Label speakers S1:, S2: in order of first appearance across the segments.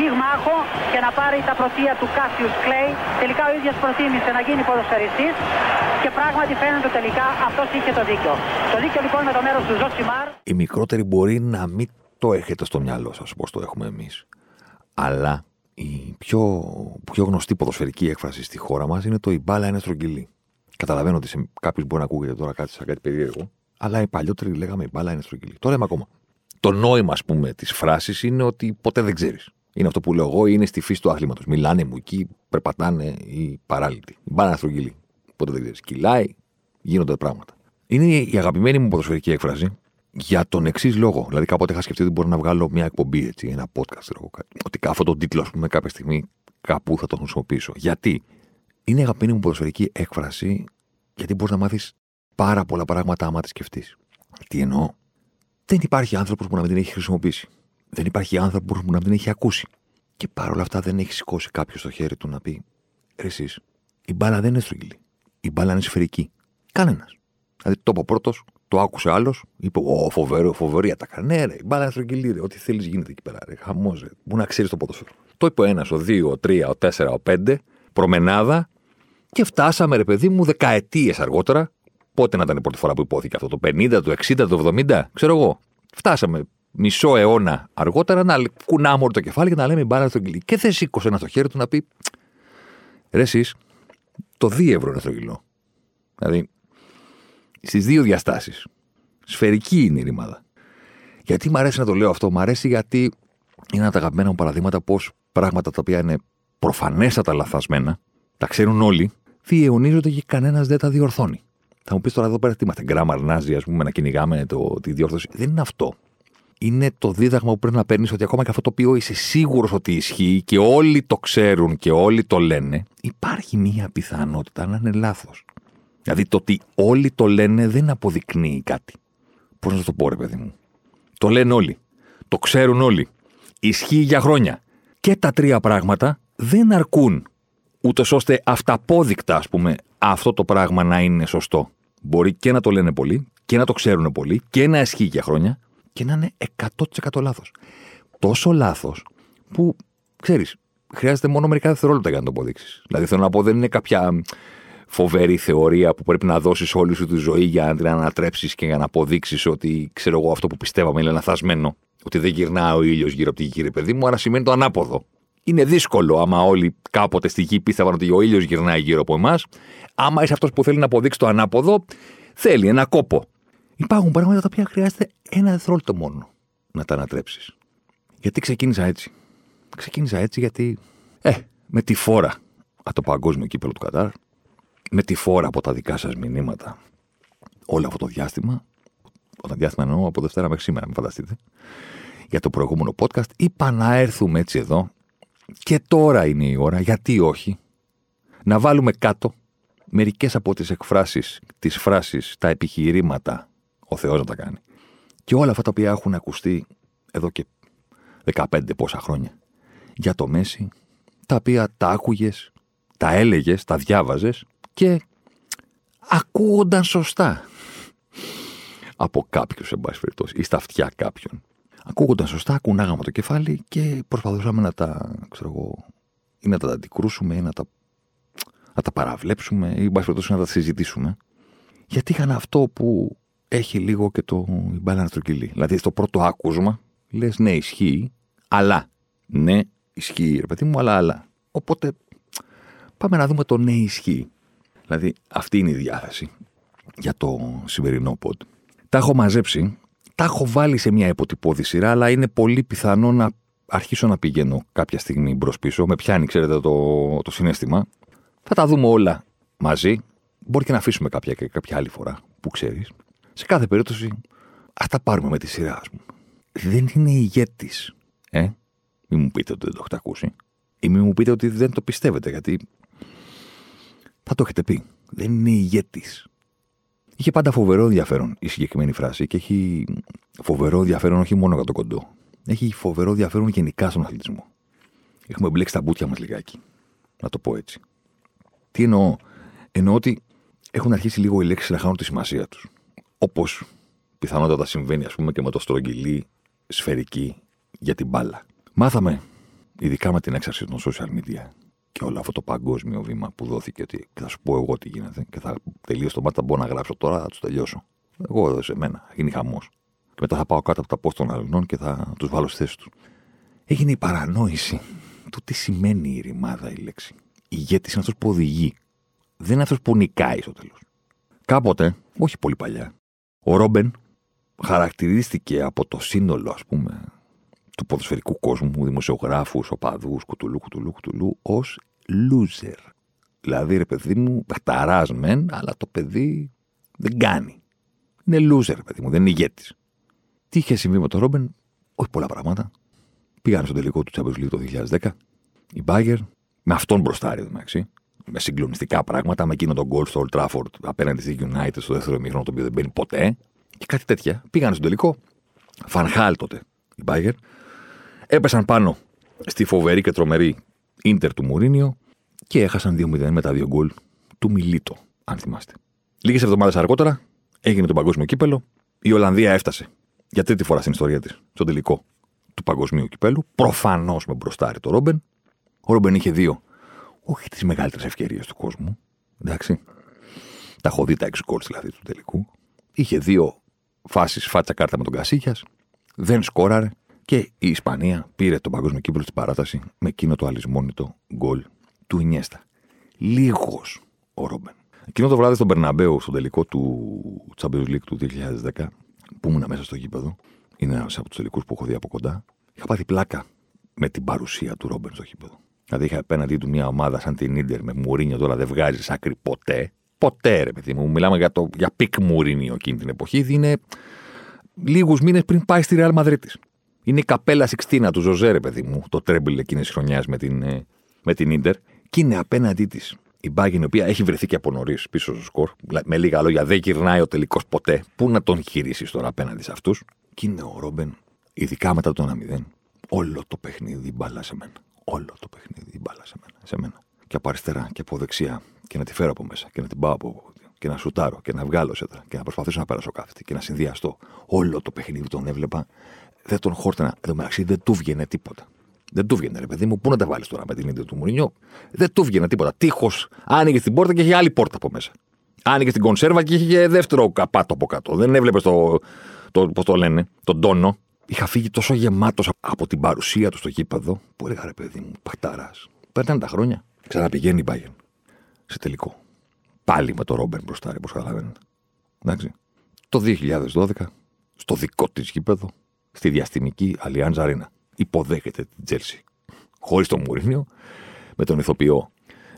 S1: πυγμάχο και να πάρει τα πρωτεία του Κάσιους Κλέη. Τελικά ο ίδιος προτίμησε να γίνει ποδοσφαιριστής και πράγματι φαίνεται τελικά αυτός είχε το δίκιο. Το δίκιο λοιπόν με το μέρος του Ζωσιμάρ.
S2: Οι μικρότεροι μπορεί να μην το έχετε στο μυαλό σας όπως το έχουμε εμείς. Αλλά η πιο, πιο γνωστή ποδοσφαιρική έκφραση στη χώρα μας είναι το «η μπάλα είναι στρογγυλή». Καταλαβαίνω ότι σε κάποιους μπορεί να ακούγεται τώρα κάτι σαν κάτι περίεργο, αλλά οι παλιότεροι λέγαμε «η μπάλα είναι στρογγυλή». Τώρα λέμε ακόμα. Το νόημα, ας πούμε, της φράσης είναι ότι ποτέ δεν ξέρεις. Είναι αυτό που λέω εγώ, είναι στη φύση του άθληματος. Μιλάνε μου εκεί, περπατάνε οι παράλυτοι. Μπάνε στρογγυλή. Ποτέ δεν ξέρεις. Κυλάει, γίνονται πράγματα. Είναι η αγαπημένη μου ποδοσφαιρική έκφραση για τον εξής λόγο. Δηλαδή, κάποτε είχα σκεφτεί ότι μπορώ να βγάλω μια εκπομπή, έτσι, ένα podcast, εγώ, ότι αυτό τον τίτλο, ας πούμε, κάποια στιγμή κάπου θα τον χρησιμοποιήσω. Γιατί; Είναι η αγαπημένη μου ποδοσφαιρική έκφραση, γιατί μπορείς να μάθεις πάρα πολλά πράγματα άμα τη σκεφτείς. Τι εννοώ; Δεν υπάρχει άνθρωπος που να μην την έχει χρησιμοποιήσει. Δεν υπάρχει άνθρωπος που να μην την έχει ακούσει. Και παρόλα αυτά δεν έχει σηκώσει κάποιος το χέρι του να πει: Εσείς, η μπάλα δεν είναι στρογγυλή. Η μπάλα είναι σφαιρική. Κανένας. Δηλαδή το είπε πρώτος, το άκουσε άλλος, είπε: Ω, φοβερό, φοβερή ατάκα. Ναι, ρε, η μπάλα είναι στρογγυλή. Ρε. Ό,τι θέλεις γίνεται εκεί πέρα. Ρε. Χαμός, ρε. Που να ξέρεις το ποδόσφαιρο. Το είπε ο ένας, ο δύο, ο τρία, ο τέσσερα, ο πέντε, προμενάδα και φτάσαμε, ρε παιδί μου, δεκαετίες αργότερα. Πότε να ήταν η πρώτη φορά που υπόθηκε αυτό, το 50, το 60, το 70, ξέρω εγώ. Φτάσαμε μισό αιώνα αργότερα να κουνάμε όλο το κεφάλι και να λέμε μπάλα στρογγυλή. Και δεν σήκωσε ένα στο χέρι του να πει: Ρε, εσείς, το δίευρο είναι στρογγυλό. Δηλαδή, στις δύο διαστάσεις. Σφαιρική είναι η ρημάδα. Γιατί μου αρέσει να το λέω αυτό, μου αρέσει γιατί είναι ένα από τα αγαπημένα μου παραδείγματα πώς πράγματα τα οποία είναι προφανέστατα λαθασμένα, τα ξέρουν όλοι, διαιωνίζονται και κανένας δεν τα διορθώνει. Θα μου πεις τώρα εδώ πέρα τι είμαστε, γκράμαρ, νάζι, ας πούμε, να κυνηγάμε το, τη διόρθωση. Δεν είναι αυτό. Είναι το δίδαγμα που πρέπει να παίρνεις ότι ακόμα και αυτό το οποίο είσαι σίγουρος ότι ισχύει και όλοι το ξέρουν και όλοι το λένε, υπάρχει μία πιθανότητα να είναι λάθος. Δηλαδή το ότι όλοι το λένε δεν αποδεικνύει κάτι. Πώς να το πω, ρε παιδί μου; Το λένε όλοι. Το ξέρουν όλοι. Ισχύει για χρόνια. Και τα τρία πράγματα δεν αρκούν ούτως ώστε αυταπόδεικτα, ας πούμε, αυτό το πράγμα να είναι σωστό. Μπορεί και να το λένε πολλοί και να το ξέρουν πολλοί και να ισχύει για χρόνια και να είναι 100% λάθος. Τόσο λάθος που, ξέρεις, χρειάζεται μόνο μερικά δευτερόλεπτα για να το αποδείξεις. Δηλαδή, θέλω να πω, δεν είναι κάποια φοβερή θεωρία που πρέπει να δώσεις όλη σου τη ζωή για να την ανατρέψεις και για να αποδείξεις ότι, ξέρω εγώ, αυτό που πιστεύαμε είναι λαθασμένο. Ότι δεν γυρνά ο ήλιος γύρω από τη γη, παιδί μου, άρα σημαίνει το ανάποδο. Είναι δύσκολο άμα όλοι κάποτε στη γη πίστευαν ότι ο ήλιος γυρνάει γύρω από εμάς. Άμα είσαι αυτός που θέλει να αποδείξει το ανάποδο, θέλει ένα κόπο. Υπάρχουν πράγματα τα οποία χρειάζεται ένα δευτερόλεπτο μόνο να τα ανατρέψεις. Γιατί ξεκίνησα έτσι. Ξεκίνησα έτσι γιατί, ε, με τη φόρα από το παγκόσμιο κύπελο του Κατάρ, με τη φόρα από τα δικά σας μηνύματα όλο αυτό το διάστημα, όταν διάστημα εννοώ από Δευτέρα μέχρι σήμερα, μην φανταστείτε, για το προηγούμενο podcast, είπα να έρθουμε έτσι εδώ και τώρα είναι η ώρα, γιατί όχι, να βάλουμε κάτω μερικές από τις εκφράσεις, τις φράσεις, τα επιχειρήματα, ο Θεός να τα κάνει. Και όλα αυτά τα οποία έχουν ακουστεί εδώ και 15 πόσα χρόνια για το Μέση, τα οποία τα άκουγες, τα έλεγες, τα διάβαζες και ακούγονταν σωστά από κάποιους, εν πάση περιπτώσει, ή στα αυτιά κάποιον. Ακούγονταν σωστά, κουνάγαμε το κεφάλι και προσπαθούσαμε να τα, ξέρω εγώ, ή να τα αντικρούσουμε ή να τα, να τα παραβλέψουμε ή, εν πάση περιπτώσει, να τα συζητήσουμε. Γιατί είχαν αυτό που έχει λίγο και το μπάλα στρογγυλή. Δηλαδή, στο πρώτο άκουσμα, λες, ναι, ισχύει, αλλά. Ναι, ισχύει, ρε παιδί μου, αλλά, αλλά. Οπότε, πάμε να δούμε το ναι, ισχύει. Δηλαδή, αυτή είναι η διάθεση για το σημερινό πόντ. Τα έχω μαζέψει, τα έχω βάλει σε μια υποτυπώδη σειρά, αλλά είναι πολύ πιθανό να αρχίσω να πηγαίνω κάποια στιγμή μπρος πίσω. Με πιάνει, ξέρετε, το, το συνέστημα. Θα τα δούμε όλα μαζί. Μπορεί και να αφήσουμε κάποια και κάποια άλλη φορά, που ξέρεις. Σε κάθε περίπτωση, ας τα πάρουμε με τη σειρά, ας πούμε. Δεν είναι ηγέτης. Ε, μην μου πείτε ότι δεν το έχετε ακούσει. Ή μην μου πείτε ότι δεν το πιστεύετε, γιατί θα το έχετε πει. Δεν είναι ηγέτης. Είχε πάντα φοβερό ενδιαφέρον η συγκεκριμένη φράση και έχει φοβερό ενδιαφέρον όχι μόνο για το κοντό. Έχει φοβερό ενδιαφέρον γενικά στον αθλητισμό. Έχουμε μπλέξει τα μπούτια μας λιγάκι. Να το πω έτσι. Τι εννοώ; Εννοώ ότι έχουν αρχίσει λίγο οι λέξει να χάνουν τη σημασία τους. Όπως πιθανότατα συμβαίνει, ας πούμε, και με το στρογγυλί σφαιρική για την μπάλα. Μάθαμε, ειδικά με την έξαρση των social media και όλο αυτό το παγκόσμιο βήμα που δόθηκε, ότι θα σου πω εγώ τι γίνεται και θα τελείω το μάτι, θα μπορώ να γράψω τώρα, θα τους τελειώσω. Εγώ εδώ σε μένα, γίνει χαμός. Και μετά θα πάω κάτω από τα πώ των αλληλών και θα τους βάλω στη θέση τους. Έγινε η παρανόηση του τι σημαίνει η ρημάδα η λέξη. Ηγέτης είναι αυτός που οδηγεί. Δεν είναι αυτός που νικάει στο τέλος. Κάποτε, όχι πολύ παλιά, ο Ρόμπεν χαρακτηρίστηκε από το σύνολο, ας πούμε, του ποδοσφαιρικού κόσμου, δημοσιογράφους, οπαδούς, κουτουλού, κουτουλού, κουτουλού, ως loser. Δηλαδή, ρε παιδί μου, παχταρά μεν, αλλά το παιδί δεν κάνει. Είναι loser, ρε παιδί μου, δεν είναι ηγέτης. Τι είχε συμβεί με τον Ρόμπεν, όχι πολλά πράγματα. Πήγανε στο τελικό του Champions League το 2010. Η Μπάγκερ, με αυτόν μπροστά, ρε με συγκλονιστικά πράγματα, με εκείνο τον γκολ στο Old Trafford απέναντι στη United στο δεύτερο ημίχρονο, το οποίο δεν μπαίνει ποτέ. Και κάτι τέτοια. Πήγαν στο τελικό. Φανχάλ τότε η Μπάγκερ. Έπεσαν πάνω στη φοβερή και τρομερή ίντερ του Μουρίνιο και έχασαν 2-0 με τα δύο γκολ του Μιλίτο, αν θυμάστε. Λίγες εβδομάδες αργότερα έγινε το παγκόσμιο κύπελο. Η Ολλανδία έφτασε για τρίτη φορά στην ιστορία της στο τελικό του παγκοσμίου κυπέλου. Προφανώς με μπροστάρι το Ρόμπεν. Ο Ρόμπεν είχε δύο, όχι τις μεγαλύτερες ευκαιρίες του κόσμου. Εντάξει. Τα έχω δει τα έξι γκολ δηλαδή του τελικού. Είχε δύο φάσεις φάτσα κάρτα με τον Κασίγια. Δεν σκόραρε. Και η Ισπανία πήρε τον παγκόσμιο κύπελο στην παράταση με εκείνο το αλυσμόνητο γκολ του Ινιέστα. Λίγος ο Ρόμπεν. Εκείνο το βράδυ στον Μπερναμπέου, στο τελικό του Champions League του 2010, που ήμουν μέσα στο γήπεδο, είναι ένας από τους τελικούς που έχω δει από κοντά, είχα πάθει πλάκα με την παρουσία του Ρόμπεν στο γήπεδο. Δηλαδή είχα απέναντί του μια ομάδα σαν την Ίντερ με Μουρίνιο τώρα δεν βγάζει άκρη ποτέ. Ποτέ, ρε παιδί μου. Μιλάμε για, το, για peak Μουρίνιο εκείνη την εποχή. Είναι λίγους μήνες πριν πάει στη Ρεάλ Μαδρίτη. Είναι η Καπέλα Σιξτίνα του Ζωζέ, ρε παιδί μου, το treble εκείνης της χρονιάς με την, ε, με την Ιντερ. Και είναι απέναντί της η Μπάγκεν, η οποία έχει βρεθεί και από νωρίς πίσω στο σκορ. Με λίγα λόγια, δεν γυρνάει ο τελικός ποτέ. Πού να τον χειρίσεις τώρα απέναντι σε αυτούς; Και είναι ο Ρόμπεν, ειδικά μετά το 1-0, όλο το παιχνίδι μπάλα σε μένα. Όλο το παιχνίδι μπάλα σε μένα. Σε μένα. Και από αριστερά και από δεξιά. Και να τη φέρω από μέσα και να την πάω από και να σουτάρω και να βγάλω σε και να προσπαθήσω να πέρασω κάθετη και να συνδυαστώ. Όλο το παιχνίδι τον έβλεπα δεν τον χόρτενα. Εδώ μεταξύ δεν του βγαινε τίποτα. Δεν του βγαινε, ρε παιδί μου, πού να τα βάλεις τώρα με την ίδια του Μουρινιό. Δεν του βγαινε τίποτα. Τείχος άνοιγε την πόρτα και είχε άλλη πόρτα από μέσα. Άνοιγε την κονσέρβα και είχε δεύτερο καπάτο από κάτω. Δεν έβλεπες το, το, πώς το λένε, τον τόνο. Είχα φύγει τόσο γεμάτος από την παρουσία του στο γήπεδο που έλεγα ρε παιδί μου, παχταρά. Παίρνανε τα χρόνια. Ξαναπηγαίνει η Bayern σε τελικό. Πάλι με το Ρόμπερ μπροστά, όπω καταλαβαίνετε. Εντάξει. Το 2012, στο δικό της γήπεδο, στη διαστημική Αλιάντζα Αρίνα. Υποδέχεται την Τζέλση. Χωρίς τον Μουρίνιο, με τον ηθοποιό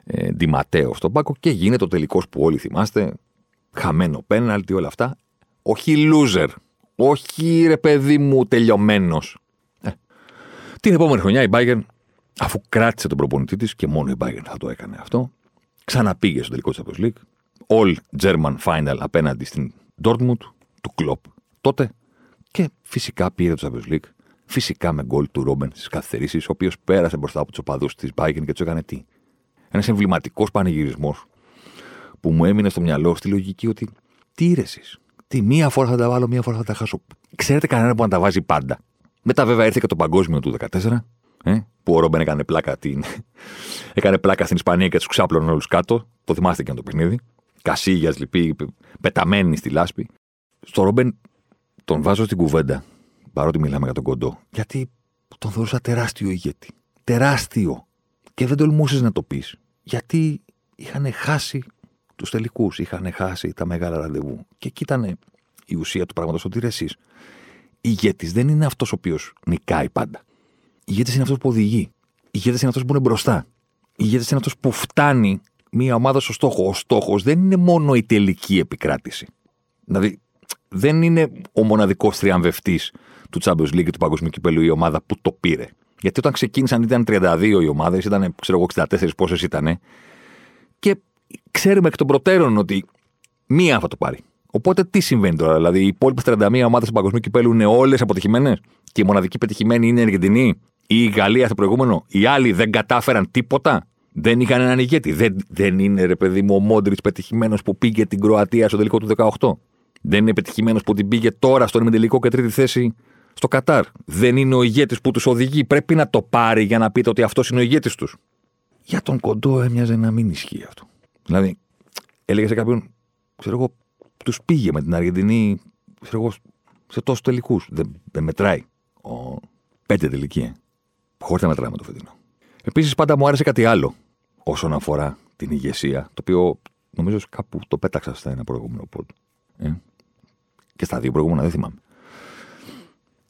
S2: ε, Ντιματέο στον πάκο και γίνεται το τελικός που όλοι θυμάστε. Χαμένο πέναλτι, όλα αυτά. Όχι loser. Όχι ρε παιδί μου τελειωμένος. Ε. Την επόμενη χρονιά η Bayern, αφού κράτησε τον προπονητή της και μόνο η Bayern θα το έκανε αυτό, ξαναπήγε στο τελικό της Champions League. All German Final απέναντι στην Dortmund του Klopp. Τότε και φυσικά πήρε το Champions League. Φυσικά με γκολ του Ρόμπεν στις καθυστερήσεις, ο οποίος πέρασε μπροστά από τους οπαδούς της Bayern και τους έκανε τι. Ένας εμβληματικός πανηγυρισμός που μου έμεινε στο μυαλό στη λογική ότι τι ρε Τι μία φορά θα τα βάλω, μία φορά θα τα χάσω. Ξέρετε κανένα που να τα βάζει πάντα. Μετά βέβαια ήρθε και το παγκόσμιο του 2014, ε, που ο Ρόμπεν έκανε πλάκα, την... έκανε πλάκα στην Ισπανία και τους ξάπλωνε όλους κάτω. Το θυμάστε και το παιχνίδι. Κασίγια, λυπή, πεταμένη στη λάσπη. Στο Ρόμπεν τον βάζω στην κουβέντα, παρότι μιλάμε για τον κοντό, γιατί τον θεωρούσα τεράστιο ηγέτη. Τεράστιο. Και δεν τολμούσες να το πεις. Γιατί είχαν χάσει τους τελικούς, είχαν χάσει τα μεγάλα ραντεβού. Και εκεί ήταν η ουσία του πράγματος ότι εσείς. Ηγέτης δεν είναι αυτός ο οποίος νικάει πάντα. Ηγέτης είναι αυτός που οδηγεί. Ηγέτης είναι αυτός που είναι μπροστά. Ηγέτης είναι αυτός που φτάνει μια ομάδα στο στόχο. Ο στόχος δεν είναι μόνο η τελική επικράτηση. Δηλαδή, δεν είναι ο μοναδικός τριαμβευτή του Champions League και του Παγκοσμίου Κυπέλου η ομάδα που το πήρε. Γιατί όταν ξεκίνησαν ήταν 32 οι ομάδες, ήταν ξέρω εγώ 64 πόσες ήταν. Και ξέρουμε εκ των προτέρων ότι μία θα το πάρει. Οπότε τι συμβαίνει τώρα, Δηλαδή οι υπόλοιπες 31 ομάδες του παγκοσμίου κυπέλου είναι όλες αποτυχημένες και η μοναδική πετυχημένη είναι η Αργεντινή ή η Γαλλία στο προηγούμενο. Οι άλλοι δεν κατάφεραν τίποτα. Δεν είχαν έναν ηγέτη. Δεν, δεν είναι ρε παιδί μου ο Μόντριτς πετυχημένος που πήγε την Κροατία στο τελικό του 18. Δεν είναι πετυχημένος που την πήγε τώρα στον ημιτελικό και τρίτη θέση στο Κατάρ. Δεν είναι ο ηγέτης που τους οδηγεί. Πρέπει να το πάρει για να πείτε ότι αυτός είναι ο ηγέτης τους. Για τον κοντό έμοιαζε να μην ισχύει αυτό. Δηλαδή, έλεγε σε κάποιον, ξέρω εγώ, τους πήγε με την Αργεντινή ξέρω εγώ, σε τόσους τελικούς. Δεν, δεν μετράει. Ο, πέντε τελική. Ε. Χωρίς να μετράμε το φετινό. Επίσης, πάντα μου άρεσε κάτι άλλο όσον αφορά την ηγεσία, το οποίο νομίζω κάπου το πέταξα στα ένα προηγούμενο πόντ. Ε; Και στα δύο προηγούμενα δεν θυμάμαι.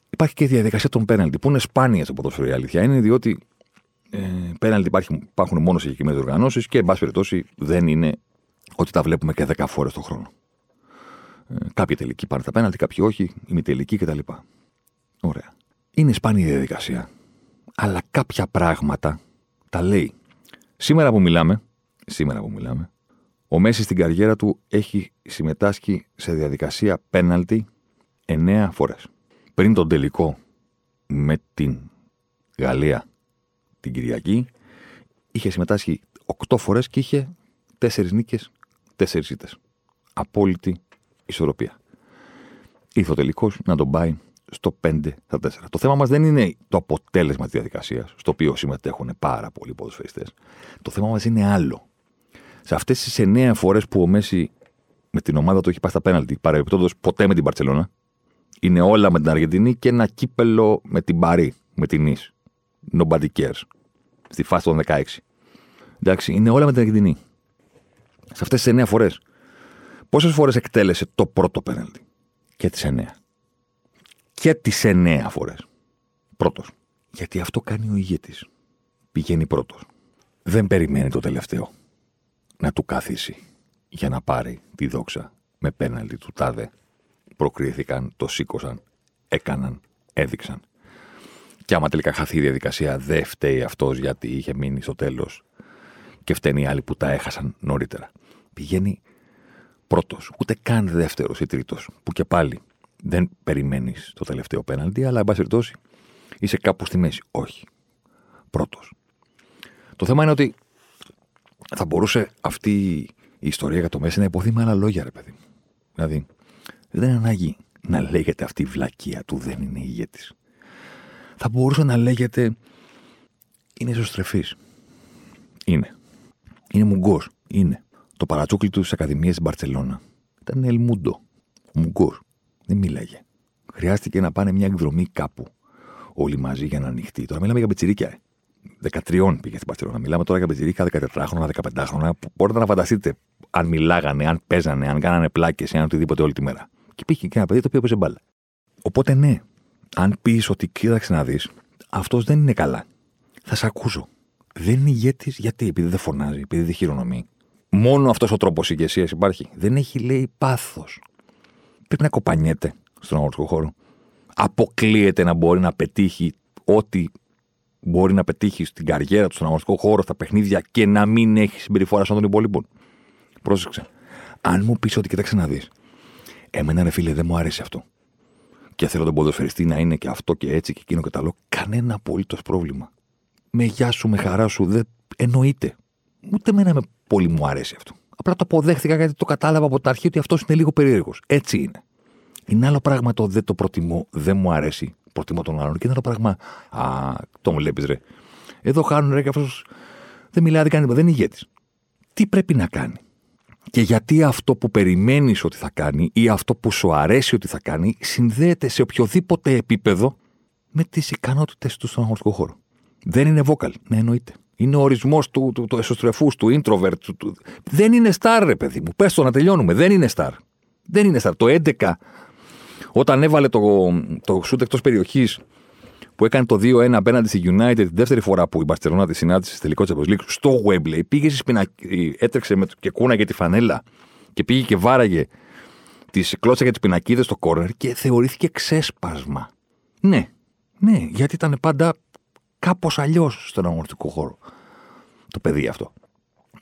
S2: Υπάρχει και η διαδικασία των πέναλτι, που είναι σπάνια στο ποδόσφαιρο η αλήθεια είναι, διότι ε, πέναλτι υπάρχουν, υπάρχουν μόνο σε συγκεκριμένες οργανώσεις και, εν πάση περιπτώσει, δεν είναι ότι τα βλέπουμε και 10 φορές το χρόνο. Ε, κάποιοι τελικοί πάνε τα πέναλτι, κάποιοι όχι, ημιτελικοί κτλ. Ωραία. Είναι σπάνια η διαδικασία. Αλλά κάποια πράγματα τα λέει. Σήμερα που μιλάμε, σήμερα που μιλάμε, ο Μέση στην καριέρα του έχει συμμετάσχει σε διαδικασία πέναλτι 9 φορές. Πριν τον τελικό με την Γαλλία την Κυριακή, είχε συμμετάσχει 8 φορές και είχε 4 νίκες, 4 ήττες. Απόλυτη ισορροπία. Ήρθε ο τελικός να τον πάει στο 5 στα 4. Το θέμα μας δεν είναι το αποτέλεσμα της διαδικασίας, στο οποίο συμμετέχουν πάρα πολλοί ποδοσφαιριστές. Το θέμα μας είναι άλλο. Σε αυτές τις 9 φορές που ο Μέση με την ομάδα του έχει πάει στα πέναλτι, παρεμπιπτόντως ποτέ με την Παρσελώνα, είναι όλα με την Αργεντινή και ένα κύπελο με την Παρή, με την Νη. Nobody cares. Στη φάση των 16. Εντάξει, είναι όλα με την Αργεντινή. Σε αυτές τις 9 φορές. Πόσες φορές εκτέλεσε το πρώτο πέναλτι; Και τις 9. Και τις 9 φορές. Πρώτος. Γιατί αυτό κάνει ο ηγέτης. Πηγαίνει πρώτος. Δεν περιμένει το τελευταίο να του καθίσει για να πάρει τη δόξα με πέναλτι του τάδε. Προκρίθηκαν, το σήκωσαν, έκαναν, έδειξαν. Και άμα τελικά χαθεί η διαδικασία, δεν φταίει αυτός γιατί είχε μείνει στο τέλος και φταίνει οι άλλοι που τα έχασαν νωρίτερα. Πηγαίνει πρώτος, ούτε καν δεύτερος ή τρίτος, που και πάλι δεν περιμένεις το τελευταίο πέναλτι, αλλά εν πάση περιπτώσει είσαι κάπου στη μέση. Όχι. Πρώτος. Το θέμα είναι ότι θα μπορούσε αυτή η ιστορία για το Μέση να υποθεί με άλλα λόγια, ρε παιδί μου. Δηλαδή, δεν είναι ανάγκη να λέγεται αυτή η βλακεία του δεν είναι ηγέτης. Θα μπορούσε να λέγεται είναι ισοστρεφής. Είναι. Είναι μουγκός. Είναι. Το παρατσούκλι του στι Ακαδημίε στην Μπαρσελόνα ήταν Ελμούντο. Ο Μουγκός. Δεν μίλαγε. Χρειάστηκε να πάνε μια εκδρομή κάπου όλοι μαζί για να ανοιχτεί. Τώρα μιλάμε για πετσυρίκια. Ε. 13 πήγε στην Παρσελόνα. Μιλάμε τώρα για πετσυρίκα 14χρονα, 15χρονα. Που μπορείτε να φανταστείτε αν μιλάγανε, αν παίζανε, αν κάνανε πλάκες ή αν οτιδήποτε όλη τη μέρα. Και πήγε και ένα παιδί το οποίο παίζει μπάλα. Οπότε ναι, αν πεις ότι κοίταξε να δεις, αυτός δεν είναι καλά. Θα σε ακούσω. Δεν είναι ηγέτης γιατί, επειδή δεν φωνάζει, επειδή δεν χειρονομεί. Μόνο αυτός ο τρόπος ηγεσίας υπάρχει. Δεν έχει, λέει, πάθος. Πρέπει να κοπανιέται στον αγροτικό χώρο. Αποκλείεται να μπορεί να πετύχει ό,τι μπορεί να πετύχει στην καριέρα του, στον αγροτικό χώρο, στα παιχνίδια και να μην έχει συμπεριφορά σαν των υπόλοιπων. Πρόσεξε. Αν μου πεις ότι κοιτάξτε να δεις, εμένα ρε φίλε δεν μου αρέσει αυτό. Και θέλω τον ποδοσφαιριστή να είναι και αυτό και έτσι και εκείνο και τα άλλο, κανένα απολύτως πρόβλημα. Με γεια σου, με χαρά σου, δεν εννοείται. Ούτε εμένα με πολύ μου αρέσει αυτό. Απλά το αποδέχτηκα γιατί το κατάλαβα από τα αρχή ότι αυτός είναι λίγο περίεργος. Έτσι είναι. Είναι άλλο πράγμα το δεν το προτιμώ, δεν μου αρέσει. Προτιμώ τον άλλον. Και είναι άλλο πράγμα. Α, το μου βλέπεις ρε. Εδώ χάνουν ρε και αυτός δεν μιλάει, δεν κάνει δεν είναι ηγέτης. Τι πρέπει να κάνει; Και γιατί αυτό που περιμένεις ότι θα κάνει ή αυτό που σου αρέσει ότι θα κάνει συνδέεται σε οποιοδήποτε επίπεδο με τις ικανότητες του στον αγωνιστικό χώρο. Δεν είναι vocal, ναι, εννοείται. Είναι ο ορισμός του, του, του εσωστρεφούς, του introvert. Του, του... Δεν είναι star, ρε παιδί μου. Πες το να τελειώνουμε. Δεν είναι star. Δεν είναι star. Το 11, όταν έβαλε το, το σουτ εκτός περιοχής που έκανε το 2-1 απέναντι στη United την δεύτερη φορά που η Μπαρσελόνα τη συνάντησε στη τελικό τη League στο Webley, πήγε στη σπινακή, έτρεξε με, και κούναγε τη φανέλα και πήγε και βάραγε τις κλώτσα για τις πινακίδες στο κόρνερ και θεωρήθηκε ξέσπασμα. Ναι, ναι, γιατί ήταν πάντα κάπως αλλιώς στον αγωνιστικό χώρο. Το παιδί αυτό.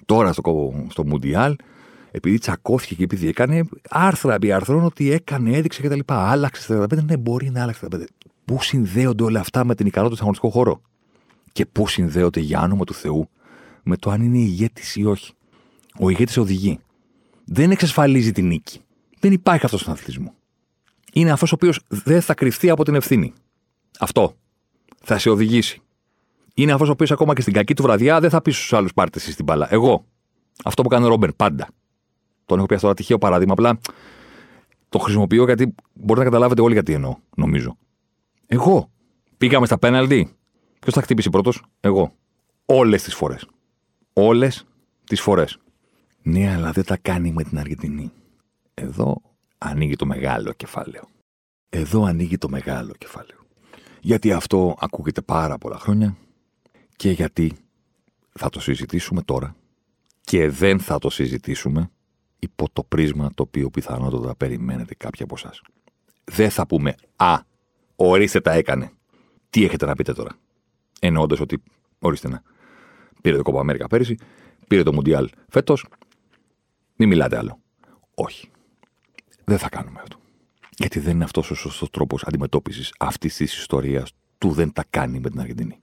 S2: Τώρα στο, στο Μουντιάλ, επειδή τσακώθηκε και επειδή έκανε άρθρα επί αρθρών ότι έκανε, έδειξε κτλ. Άλλαξε στα 35. Ναι, μπορεί να άλλαξε στα 35. Πού συνδέονται όλα αυτά με την ικανότητα του αγωνιστικού χώρο; Και πού συνδέονται για άνομα του Θεού; Με το αν είναι ηγέτης ή όχι. Ο ηγέτης οδηγεί. Δεν εξασφαλίζει την νίκη. Δεν υπάρχει αυτός στον αθλητισμός. Είναι αυτός ο οποίος δεν θα κρυφτεί από την ευθύνη. Αυτό. Θα σε οδηγήσει. Είναι αυτός ο οποίος ακόμα και στην κακή του βραδιά δεν θα πεις στους άλλους πάρτε εσείς την μπάλα. Εγώ. Αυτό που κάνει ο Ρόμπερ πάντα. Τον έχω πει αυτό ένα τυχαίο παράδειγμα. Απλά το χρησιμοποιώ γιατί μπορείτε να καταλάβετε όλοι γιατί εννοώ, νομίζω. Εγώ. Πήγαμε στα πέναλτι. Ποιος θα χτύπησε πρώτος, Εγώ. Όλες τις φορές. Όλες τις φορές. Ναι, αλλά δεν τα κάνει με την Αργεντινή. Εδώ ανοίγει το μεγάλο κεφάλαιο. Εδώ ανοίγει το μεγάλο κεφάλαιο. Γιατί αυτό ακούγεται πάρα πολλά χρόνια και γιατί θα το συζητήσουμε τώρα και δεν θα το συζητήσουμε υπό το πρίσμα το οποίο πιθανότατα περιμένετε κάποιοι από εσάς. Δεν θα πούμε «Α, ορίστε τα έκανε». Τι έχετε να πείτε τώρα; Εννοώντας ότι, ορίστε να, πήρε το Κόπα Αμέρικα πέρυσι, πήρε το Μουντιάλ φέτος, μην μιλάτε άλλο. Όχι. Δεν θα κάνουμε αυτό. Γιατί δεν είναι αυτός ο σωστός τρόπος αντιμετώπισης αυτής της ιστορίας του δεν τα κάνει με την Αργεντινή.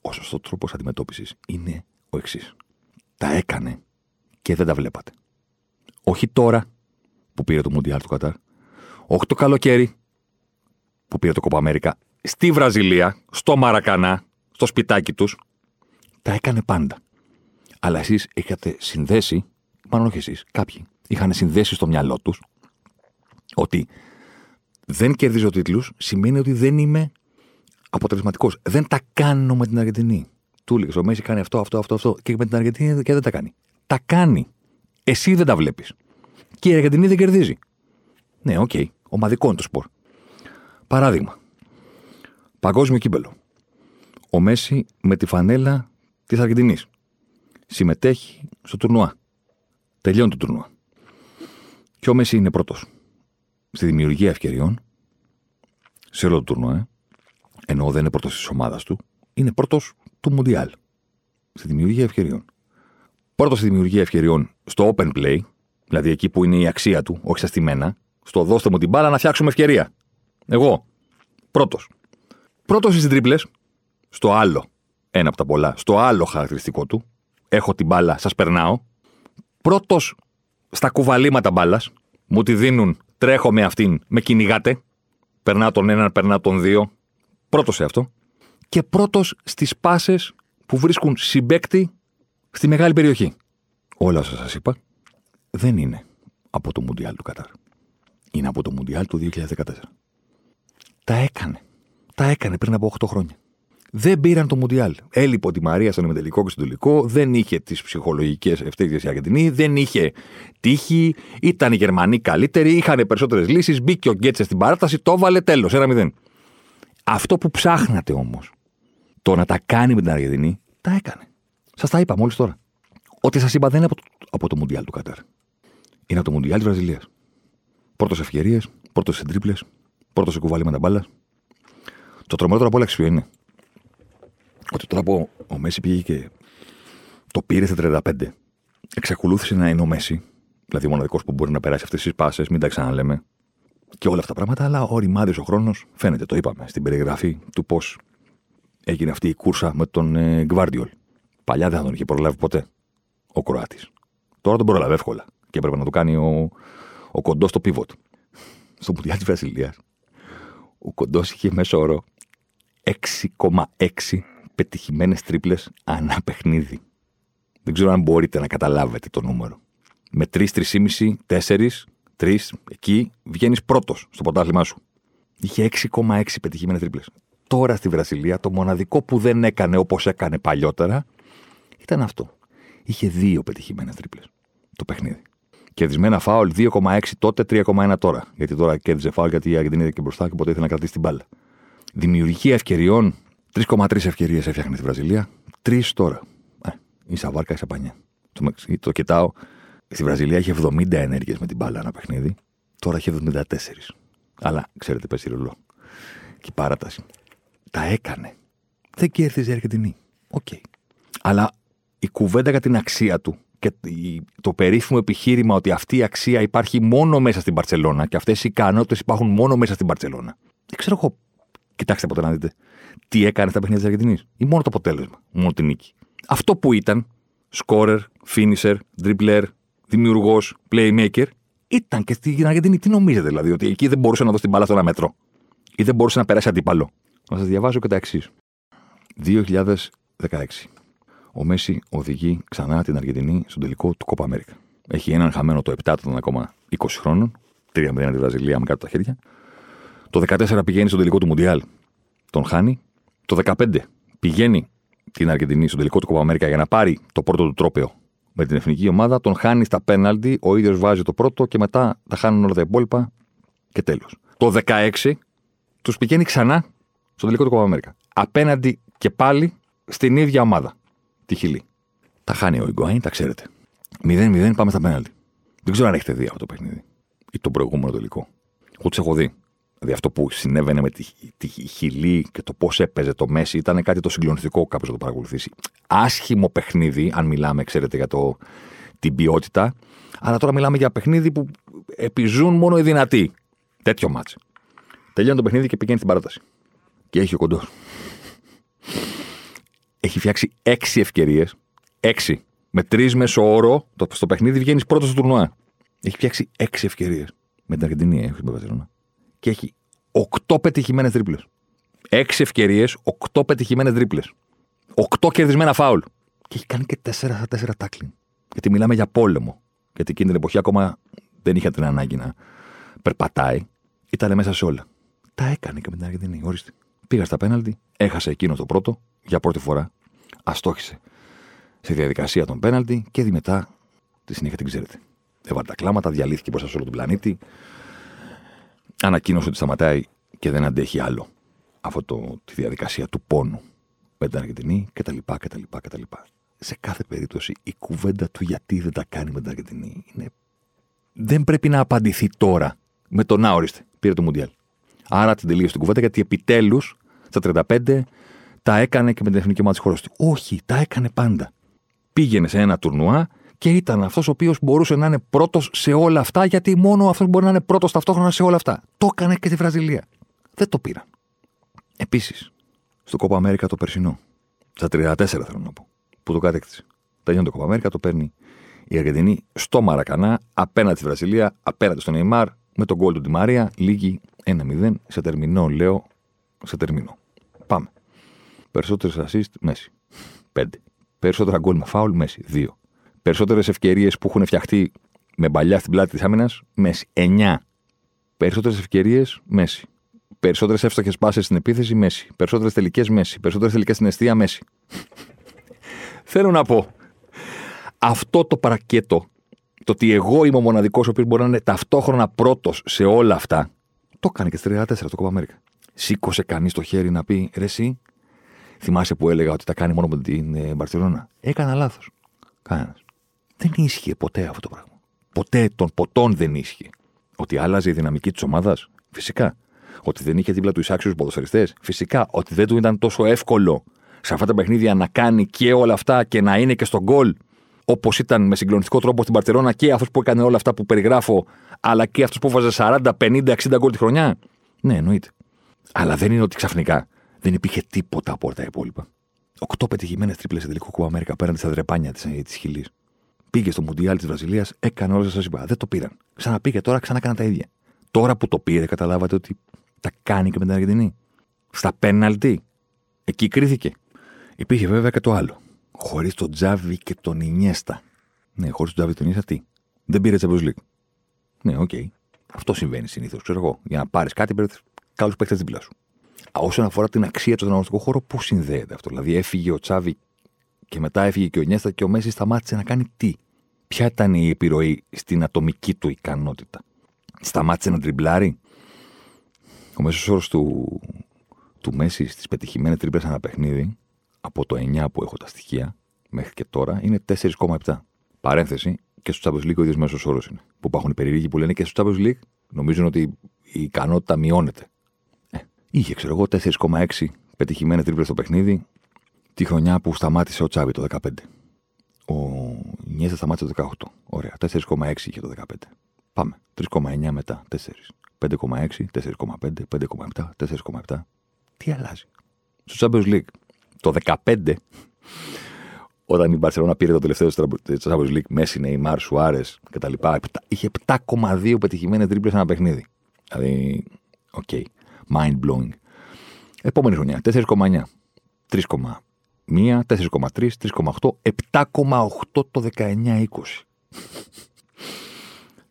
S2: Ο σωστός τρόπος αντιμετώπισης είναι ο εξής. Τα έκανε και δεν τα βλέπατε. Όχι τώρα που πήρε το Μουντιάλ του Κατάρ. Όχι το καλοκαίρι που πήρε το Κόπα Αμέρικα. Στη Βραζιλία, στο Μαρακανά, στο σπιτάκι τους. Τα έκανε πάντα. Αλλά εσείς είχατε συνδέσει, μάλλον όχι εσείς, κάποιοι, είχαν συνδέσει στο μυαλό τους ότι δεν κερδίζω τίτλους σημαίνει ότι δεν είμαι αποτελεσματικός. Δεν τα κάνω με την Αργεντινή. Του έλεγες ο Μέση κάνει αυτό, αυτό, αυτό, αυτό και με την Αργεντινή και δεν τα κάνει. Τα κάνει. Εσύ δεν τα βλέπεις. Και η Αργεντινή δεν κερδίζει. Ναι, OK. Okay. Ομαδικό είναι το σπορ. Παράδειγμα. Παγκόσμιο κύπελο. Ο Μέσι με τη φανέλα της Αργεντινής. Συμμετέχει στο τουρνουά. Τελειώνει το τουρνουά. Και ο Μέσι είναι πρώτος. Στη δημιουργία ευκαιριών, σε όλο το τουρνουά, ε, ενώ δεν είναι πρώτος της ομάδας του, είναι πρώτος του Μουντιάλ. Στη δημιουργία ευκαιριών. Πρώτος στη δημιουργία ευκαιριών στο open play, δηλαδή εκεί που είναι η αξία του, όχι στα στημένα, στο δώστε μου την μπάλα να φτιάξουμε ευκαιρία. Εγώ. Πρώτος. Πρώτος στι τρίπλες, στο άλλο, ένα από τα πολλά, στο άλλο χαρακτηριστικό του, έχω την μπάλα, σας περνάω. Πρώτος στα κουβαλήματα μπάλας, μου τη δίνουν, τρέχω με αυτήν, με κυνηγάτε. Περνάω τον έναν, περνάω τον δύο. Πρώτος σε αυτό. Και πρώτος στις πάσες που βρίσκουν συμπέκτη στη μεγάλη περιοχή. Όλα όσα σας είπα δεν είναι από το Μουντιάλ του Κατάρ. Είναι από το Μουντιάλ του 2014. Τα έκανε. Τα έκανε πριν από 8 χρόνια δεν πήραν το Μουντιάλ. Έλειπε τη Μαρία στον ημετελικό και στον τελικό, δεν είχε τις ψυχολογικές ευθύνε η Αργεντινή, δεν είχε τύχη, ήταν οι Γερμανοί καλύτεροι, είχαν περισσότερες λύσεις, μπήκε ο Γκέτσε στην παράταση, το έβαλε τέλος, ένα μηδέν. Αυτό που ψάχνατε όμως, το να τα κάνει με την Αργεντινή, τα έκανε. Σας τα είπα μόλις τώρα. Ό,τι σας είπα δεν είναι από το, από το Μουντιάλ του Κατάρ. Είναι από το Μουντιάλ της Βραζιλίας. Πρώτος ευκαιρίες, πρώτος σε τρίπλες, πρώτος σε κουβάλιματα μπάλα. Το τρομερότερο από όλα είναι ότι τώρα που ο Μέση πήγε και το πήρε στα 35, εξακολούθησε να είναι ο Μέση, δηλαδή ο μοναδικός που μπορεί να περάσει αυτές τις πάσες, μην τα ξαναλέμε, και όλα αυτά τα πράγματα, αλλά ο ρημάδι ο χρόνος φαίνεται, το είπαμε στην περιγραφή του πώς έγινε αυτή η κούρσα με τον ε, Γκβάρντιολ. Παλιά δεν θα τον είχε προλάβει ποτέ ο Κροάτης. Τώρα τον προλαβαίνει εύκολα και έπρεπε να το κάνει ο, ο κοντός στο πίβοτ. Στο Μουντιάλ της Βραζιλίας, ο κοντός είχε μέσο όρο 6,6 πετυχημένες τρίπλες ανά παιχνίδι. Δεν ξέρω αν μπορείτε να καταλάβετε το νούμερο. Με 3, 3,5, 4, 3, εκεί βγαίνεις πρώτος στο ποτάθλημά σου. Είχε 6,6 πετυχημένες τρίπλες. Τώρα στη Βραζιλία το μοναδικό που δεν έκανε όπως έκανε παλιότερα ήταν αυτό. Είχε δύο πετυχημένες τρίπλες το παιχνίδι. Κερδισμένα φάουλ 2,6 τότε, 3,1 τώρα. Γιατί τώρα κέρδιζε φάουλ γιατί η Αργεντινή ήταν και μπροστά και ποτέ ήθελε να κρατήσει την μπάλα. Δημιουργία ευκαιριών 3,3 ευκαιρίες έφτιαχνε στη Βραζιλία. Τρεις τώρα. Ε, ίσα βάρκα, ίσα πανιά. Το, το κοιτάω. Στη Βραζιλία είχε 70 ενέργειες με την μπάλα ένα παιχνίδι. Τώρα έχει 74. Αλλά ξέρετε, έχει πέσει ρολό. Και η παράταση. Τα έκανε. Δεν κέρδιζε η Αργεντινή. OK. Okay. Αλλά η κουβέντα για την αξία του και το περίφημο επιχείρημα ότι αυτή η αξία υπάρχει μόνο μέσα στην Μπαρσελόνα και αυτές οι ικανότητες υπάρχουν μόνο μέσα στην Μπαρσελόνα. Δεν ξέρω εγώ. Κοιτάξτε ποτέ να δείτε τι έκανε στα παιχνίδια της Αργεντινής. Ή μόνο το αποτέλεσμα, μόνο την νίκη. Αυτό που ήταν, σκόρερ, finisher, dribbler, δημιουργός, playmaker, ήταν και στην Αργεντινή. Τι νομίζετε δηλαδή, ότι εκεί δεν μπορούσε να δώσει την μπάλα στο ένα μέτρο; Ή δεν μπορούσε να περάσει αντίπαλο; Να σας διαβάζω και τα εξής. 2016. Ο Μέση οδηγεί ξανά την Αργεντινή στον τελικό του Κόπα Αμέρικα. Έχει έναν χαμένο το 7 των ακόμα 20 χρόνων. 3-0 τη Βραζιλία με κάτω τα χέρια. Το 14 πηγαίνει στον τελικό του Μουντιάλ. Τον χάνει. Το 15 πηγαίνει την Αργεντινή στον τελικό του Κόπα Αμέρικα για να πάρει το πρώτο του τρόπαιο με την εθνική ομάδα. Τον χάνει στα πέναλτι. Ο ίδιος βάζει το πρώτο και μετά τα χάνουν όλα τα υπόλοιπα. Και τέλος. Το 16 τους πηγαίνει ξανά στο τελικό του Κόπα Αμέρικα. Απέναντι και πάλι στην ίδια ομάδα. Τη Χιλή. Τα χάνει ο Ιγκουάιν, τα ξέρετε. 0-0 πάμε στα πέναλτι. Δεν ξέρω αν έχετε δει αυτό το παιχνίδι ή το προηγούμενο τελικό. Εγώ τους έχω δει. Δηλαδή αυτό που συνέβαινε με τη, τη Χιλή και το πώς έπαιζε το Μέση ήταν κάτι το συγκλονιστικό κάποιος να το παρακολουθήσει. Άσχημο παιχνίδι, αν μιλάμε, ξέρετε, για το, την ποιότητα. Αλλά τώρα μιλάμε για παιχνίδι που επιζούν μόνο οι δυνατοί. Τέτοιο μάτσο. Τελειώνει το παιχνίδι και πηγαίνει στην παράταση. Και έχει ο κοντός. Έχει φτιάξει έξι ευκαιρίες. Έξι. Με τρεις μέσο όρο, στο παιχνίδι βγαίνεις πρώτος στο τουρνουά. Έχει φτιάξει έξι ευκαιρίες. Με την Αργεντινή, έχει με Και έχει οκτώ πετυχημένες τρίπλες. Έξι ευκαιρίες, οκτώ πετυχημένες τρίπλες. Οκτώ κερδισμένα φάουλ. Και έχει κάνει και τέσσερα στα τέσσερα τάκλινγκ. Γιατί μιλάμε για πόλεμο. Γιατί εκείνη την εποχή ακόμα δεν είχε την ανάγκη να περπατάει. Ήταν μέσα σε όλα. Τα έκανε και με την Αργεντινή. Ορίστε. Πήγα στα πέναλτι, έχασε εκείνος το πρώτο για πρώτη φορά. Αστόχησε σε διαδικασία των πέναλτι και μετά τη συνέχεια την ξέρετε. Έβαλε τα κλάματα, διαλύθηκε μπροστά σε όλο τον πλανήτη. Ανακοίνωσε ότι σταματάει και δεν αντέχει άλλο αυτό το, τη διαδικασία του πόνου με την Αργεντινή κτλ. κτλ, κτλ. Σε κάθε περίπτωση η κουβέντα του γιατί δεν τα κάνει με την Αργεντινή είναι... δεν πρέπει να απαντηθεί τώρα με το να ορίστε. Πήρε το Μουντιάλ. Άρα την τελείωσε την κουβέντα γιατί επιτέλους στα 35 τα έκανε και με την εθνική ομάδα της χώρας του. Όχι, τα έκανε πάντα. Πήγαινε σε ένα τουρνουά και ήταν αυτός ο οποίος μπορούσε να είναι πρώτος σε όλα αυτά, γιατί μόνο αυτός μπορεί να είναι πρώτος ταυτόχρονα σε όλα αυτά. Το έκανε και στη Βραζιλία. Δεν το πήραν. Επίσης, στο Κόπα Αμέρικα το περσινό, στα 34 θέλω να πω, που το κατέκτησε. Τελειώνει το Κόπα Αμέρικα, το παίρνει η Αργεντινή στο Μαρακανά, απέναντι στη Βραζιλία, απέναντι στον Νεϊμάρ, με τον γκολ του Μαρία, λίγη 1-0, σε τερμινό, λέω, σε τερμινό. Πάμε. Περισσότερες assist, Μέση. 5. Περισσότερα γκολ με φάουλ, Μέση. 2. Περισσότερες ευκαιρίες που έχουν φτιαχτεί με παλιά στην πλάτη της άμυνας, Μέση. 9. Περισσότερες ευκαιρίες, Μέση. Περισσότερες εύστοχες πάσει στην επίθεση, Μέση. Περισσότερες τελικές, Μέση. Περισσότερες τελικές στην αιστεία, Μέση. Θέλω να πω. Αυτό το παρακέτο, το ότι εγώ είμαι ο μοναδικός ο οποίος μπορεί να είναι ταυτόχρονα πρώτος σε όλα αυτά, το έκανε και στη 34 το Κόπα Αμέρικα. Σήκωσε κανείς το χέρι να πει ρε, εσύ, θυμάσαι που έλεγα ότι τα κάνει μόνο με την ε, Μπαρσελόνα; Έκανα λάθος. Κανένας. Δεν ίσχυε ποτέ αυτό το πράγμα. Ποτέ των ποτών δεν ίσχυε. Ότι άλλαζε η δυναμική της ομάδας; Φυσικά. Ότι δεν είχε δίπλα του εισάξιους ποδοσφαιριστές; Φυσικά. Ότι δεν του ήταν τόσο εύκολο σε αυτά τα παιχνίδια να κάνει και όλα αυτά και να είναι και στον γκολ όπως ήταν με συγκλονιστικό τρόπο στην Παρσελόνα και αυτός που έκανε όλα αυτά που περιγράφω, αλλά και αυτός που βάζε 40, 50, 60 γκολ τη χρονιά; Ναι, εννοείται. Αλλά δεν είναι ότι ξαφνικά δεν υπήρχε τίποτα από όλα τα υπόλοιπα. Οκτώ πετυχημένες τρίπλες σε τελικό κουμπά Αμέρικα απέναντι στα δρεπάνια της ε, Χιλής. Πήγε στο Μουντιάλ της Βραζιλίας, έκανε όλα σας είπα. Δεν το πήραν. Ξαναπήγε τώρα, ξανά τα ίδια. Τώρα που το πήρε, καταλάβατε ότι τα κάνει και με την Αργεντινή. Στα πέναλτι. Εκεί κρίθηκε. Υπήρχε βέβαια και το άλλο. Χωρίς τον Τζάβι και τον Ινιέστα. Ναι, χωρίς τον Τζάβι και τον Ινιέστα τι; Δεν πήρε Champions League. Ναι, OK. Okay. Αυτό συμβαίνει συνήθως, ξέρω εγώ. Για να πάρεις κάτι, πρέπει καλούς παίχτες δίπλα σου. Όσον αφορά την αξία στον αγωνιστικό χώρο, πού συνδέεται αυτό; Δηλαδή, έφυγε ο Τσάβι και μετά έφυγε και ο Ινιέστα και ο Μέσι σταμάτησε να κάνει τι; Ποια ήταν η επιρροή στην ατομική του ικανότητα; Σταμάτησε να τριμπλάρει; Ο μέσος όρος του, του Μέση στις πετυχημένες τρίπλες ένα παιχνίδι, από το 9 που έχω τα στοιχεία μέχρι και τώρα, είναι 4,7. Παρένθεση, και στο Champions League ο ίδιος μέσος όρος είναι. Που υπάρχουν οι περίεργοι που λένε και στο Champions League νομίζουν ότι η ικανότητα μειώνεται. Ε, είχε, ξέρω εγώ, 4,6 πετυχημένες τρίπλε στο παιχνίδι τη χρονιά που σταμάτησε ο Τσάβη το 2015. Ο Ινιέστα σταμάτησε το 18. Ωραία. 4,6 είχε το 15. Πάμε. 3,9 μετά. 4. 5,6, 4,5, 5,7, 4,7. Τι αλλάζει; Στο Champions League το 15, όταν η Μπαρσελόνα πήρε το τελευταίο στο Champions League, Μέσι, Νεϊμάρ, Σουάρες κτλ., είχε 7,2 πετυχημένες τρίπλες ένα παιχνίδι. Δηλαδή, OK. Okay. Mind blowing. Επόμενη χρονιά, 4,9. 3,1, 4,3, 3,8, 7,8 το 19-20.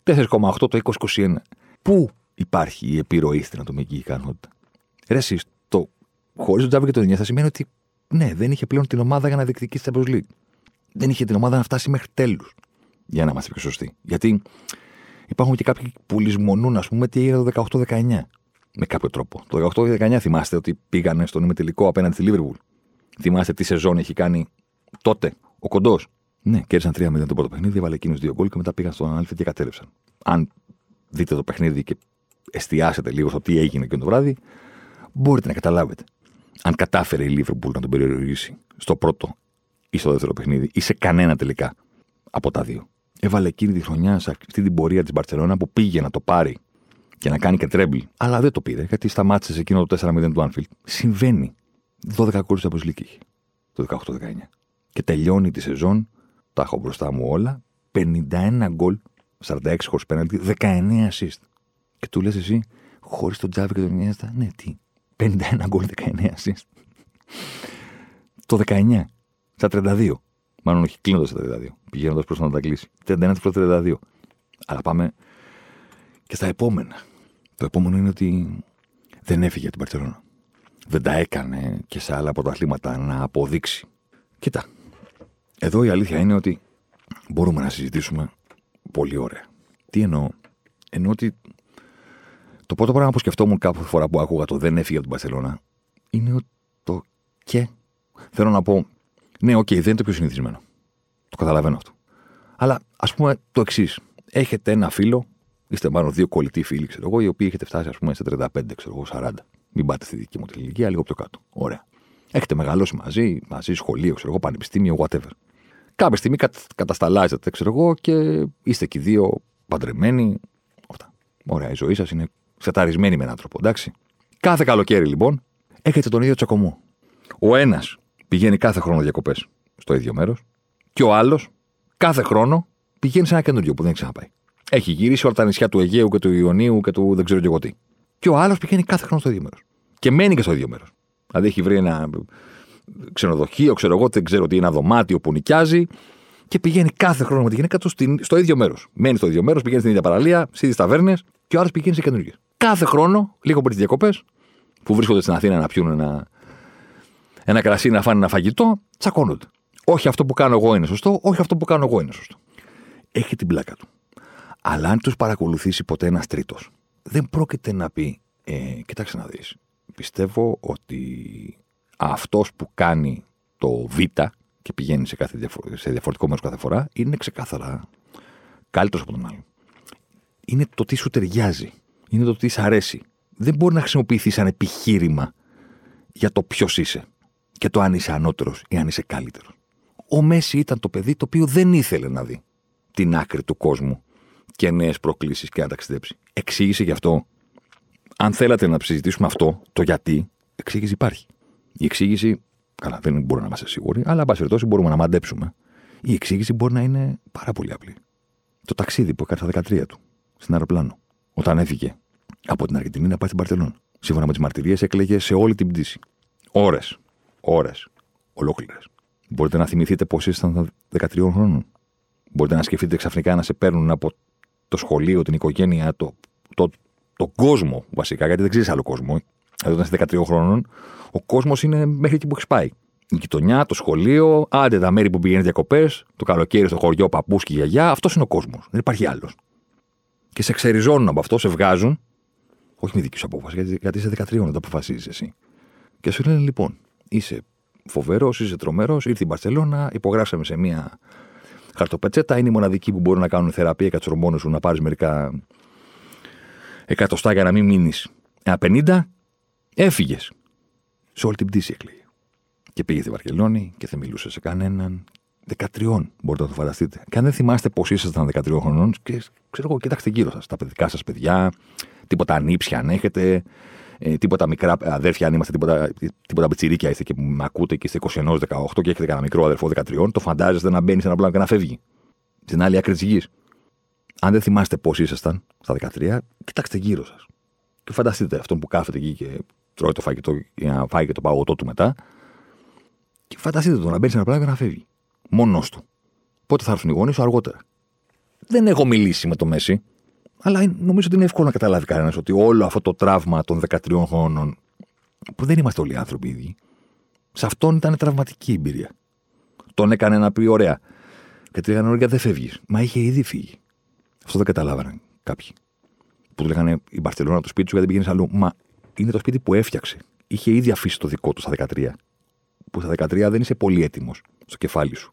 S2: 4,8 το 20-21. Πού υπάρχει η επιρροή στην ατομική ικανότητα; Ρε εσείς, το χωρίς τον Τζάβι και τον Ινιέστα σημαίνει ότι ναι, δεν είχε πλέον την ομάδα για να διεκδικήσει την Champions League. Δεν είχε την ομάδα να φτάσει μέχρι τέλους. Για να είμαστε πιο σωστοί. Γιατί υπάρχουν και κάποιοι που λησμονούν, ας πούμε, τι έγινε το 18-19. Με κάποιο τρόπο. Το 18-19 θυμάστε ότι πήγανε στον ημιτελικό απέναντι στη Λίβερπουλ. Θυμάστε τι σεζόν έχει κάνει τότε ο κοντός; Ναι, κέρδισαν 3-0 το πρώτο παιχνίδι, έβαλε εκείνου δύο γκολ και μετά πήγαν στον Άλφα και κατέρευσαν. Αν δείτε το παιχνίδι και εστιάσετε λίγο στο τι έγινε και το βράδυ, μπορείτε να καταλάβετε. Αν κατάφερε η Λίβερπουλ να τον περιορίσει στο πρώτο ή στο δεύτερο παιχνίδι ή σε κανένα τελικά από τα δύο. Έβαλε εκείνη τη χρονιά σε αυτή την πορεία της Μπαρσελόνα που πήγε να το πάρει και να κάνει και treble, αλλά δεν το πήρε γιατί σταμάτησε σε εκείνο το 4-0 του Άνφιλντ. Συμβαίνει. 12 κόρου από είχε το 18-19. Και τελειώνει τη σεζόν, τα έχω μπροστά μου όλα, 51 γκολ, 46 χωρίς πέναλτι, 19 assist. Και του λες εσύ, χωρίς τον Τζάβι και τον Ινιέστα, ναι, τι. 51 γκολ, 19 assist. Το 19, στα 32. Μάλλον όχι κλείνοντας στα 32. Πηγαίνοντας προς να τα κλείσει. 31 προς 32. Αλλά πάμε και στα επόμενα. Το επόμενο είναι ότι δεν έφυγε από την Μπαρσελόνα. Δεν τα έκανε και σε άλλα πρωταθλήματα να αποδείξει. Κοίτα. Εδώ η αλήθεια είναι ότι μπορούμε να συζητήσουμε πολύ ωραία. Τι εννοώ; Εννοώ ότι το πρώτο πράγμα που σκεφτόμουν κάθε φορά που άκουγα το δεν έφυγε από την Μπαρσελόνα είναι το και. Θέλω να πω, ναι, OK, okay, δεν είναι το πιο συνηθισμένο. Το καταλαβαίνω αυτό. Αλλά ας πούμε το εξής. Έχετε ένα φίλο, είστε μάλλον δύο κολλητοί φίλοι, ξέρω εγώ, οι οποίοι έχετε φτάσει, ας πούμε, σε 35, ξέρω εγώ, 40. Μην πάτε στη δική μου την ηλικία, λίγο πιο κάτω. Ωραία. Έχετε μεγαλώσει μαζί, μαζί σχολείο, ξέρω εγώ, πανεπιστήμιο, whatever. Κάποια στιγμή κατασταλάζετε, ξέρω εγώ, και είστε και δύο παντρεμένοι. Αυτά. Ωραία, η ζωή σας είναι σεταρισμένη με έναν τρόπο, εντάξει. Κάθε καλοκαίρι λοιπόν έχετε τον ίδιο τσακωμό. Ο ένας πηγαίνει κάθε χρόνο διακοπές στο ίδιο μέρος και ο άλλος κάθε χρόνο πηγαίνει σε ένα καινούριο που δεν έχει ξαναπάει. Έχει γυρίσει όλα τα νησιά του Αιγαίου και του Ιωνίου και του δεν ξέρω και εγώ τι. Και ο άλλος πηγαίνει κάθε χρόνο στο ίδιο μέρος. Και μένει και στο ίδιο μέρος. Δηλαδή έχει βρει ένα ξενοδοχείο, ξέρω εγώ, δεν ξέρω τι, ένα δωμάτιο που νοικιάζει και πηγαίνει κάθε χρόνο με τη γυναίκα του στο ίδιο μέρος. Μένει στο ίδιο μέρος, πηγαίνει στην ίδια παραλία, στι ίδιε ταβέρνες και ο άλλος πηγαίνει σε καινούργιες. Κάθε χρόνο, λίγο πριν τις διακοπές, που βρίσκονται στην Αθήνα να πιούν ένα, ένα κρασί, να φάνε ένα φαγητό, τσακώνονται. Όχι αυτό που κάνω εγώ είναι σωστό, όχι αυτό που κάνω εγώ είναι σωστό. Έχει την πλάκα του. Αλλά αν τους παρακολουθήσει ποτέ ένας τρίτος, δεν πρόκειται να πει, ε, κοιτάξτε να δεις. Πιστεύω ότι αυτός που κάνει το Β και πηγαίνει σε, κάθε σε διαφορετικό μέρος κάθε φορά είναι ξεκάθαρα καλύτερος από τον άλλο. Είναι το τι σου ταιριάζει. Είναι το τι σου αρέσει. Δεν μπορεί να χρησιμοποιηθεί σαν επιχείρημα για το ποιος είσαι και το αν είσαι ανώτερος ή αν είσαι καλύτερος. Ο Μέση ήταν το παιδί το οποίο δεν ήθελε να δει την άκρη του κόσμου και νέες προκλήσεις και να ταξιδέψει. Εξήγησε γι' αυτό. Αν θέλατε να συζητήσουμε αυτό, το γιατί, εξήγηση υπάρχει. Η εξήγηση, καλά, δεν μπορούμε να είμαστε σίγουροι, αλλά εν πάση περιπτώσει μπορούμε να μαντέψουμε. Η εξήγηση μπορεί να είναι πάρα πολύ απλή. Το ταξίδι που έκανε στα 13 του, στην αεροπλάνο, όταν έφυγε από την Αργεντινή να πάει στην Παρτελόν. Σύμφωνα με τις μαρτυρίες, έκλαιγε σε όλη την πτήση. Ώρες. Ώρες. Ολόκληρες. Μπορείτε να θυμηθείτε πώ ήσταν 13 χρόνων. Μπορείτε να σκεφτείτε ξαφνικά να σε παίρνουν από το σχολείο, την οικογένεια, το, το, το κόσμο βασικά, γιατί δεν ξέρεις άλλο κόσμο. Εδώ όταν είσαι 13 χρόνων, ο κόσμος είναι μέχρι εκεί που έχεις πάει. Η γειτονιά, το σχολείο, άντε τα μέρη που πηγαίνεις διακοπές, το καλοκαίρι στο χωριό, παππούς και γιαγιά, αυτός είναι ο κόσμος. Δεν υπάρχει άλλος. Και σε ξεριζώνουν από αυτό, σε βγάζουν. Όχι με δική σου απόφαση, γιατί, γιατί είσαι 13 να το αποφασίζεις εσύ. Και σου λένε λοιπόν, είσαι φοβερός, είσαι τρομερός, ήρθε η Μπαρσελόνα, υπογράψαμε σε μία χαρτοπετσέτα, είναι η μοναδική που μπορεί να κάνουν θεραπεία για του σου να πάρεις μερικά εκατοστά για να μην μείνεις. Ένα 50 Έφυγες. Σε όλη την πτήση έκλαιγε. Και πήγε στη Βαρκελόνη και δεν μιλούσε σε κανέναν. 13. Μπορείτε να το φανταστείτε. Και αν δεν θυμάστε πώ ήσασταν 13 χρονών, και, ξέρω εγώ, κοιτάξτε γύρω σας. Τα παιδικά σας παιδιά, τίποτα ανήψια αν έχετε, ε, τίποτα μικρά αδέρφια αν είμαστε, τίποτα, τίποτα πιτσιρίκια είστε και με ακούτε και είστε 21-18 και έχετε κανένα μικρό αδερφό 13, το φαντάζεστε να μπαίνεις σε ένα πλάνο και να φεύγει. Στην άλλη άκρη της γης. Αν δεν θυμάστε πώς ήσασταν στα 13, κοιτάξτε γύρω σας. Και φανταστείτε αυτόν που κάθεται εκεί και τρώει το φαγητό για να φάει και το παγωτό του μετά. Και φανταστείτε το να μπαίνει σε ένα πλάνο και να φεύγει. Μόνος του. Πότε θα έρθουν οι γονείς σου αργότερα. Δεν έχω μιλήσει με το Μέση, αλλά νομίζω ότι είναι εύκολο να καταλάβει κανένας ότι όλο αυτό το τραύμα των 13 χρόνων, που δεν είμαστε όλοι άνθρωποι ίδιοι, σε αυτόν ήταν τραυματική εμπειρία. Τον έκανε να πει: Ωραία. Και του λέγανε: Ωραία, δεν φεύγεις. Μα είχε ήδη φύγει. Αυτό δεν καταλάβαιναν κάποιοι. Που του λέγανε: Η Μπαρσελόνα το σπίτι σου γιατί πήγαινε αλλού. Μα είναι το σπίτι που έφτιαξε. Είχε ήδη αφήσει το δικό του στα 13. Που στα 13 δεν είσαι πολύ έτοιμος στο κεφάλι σου.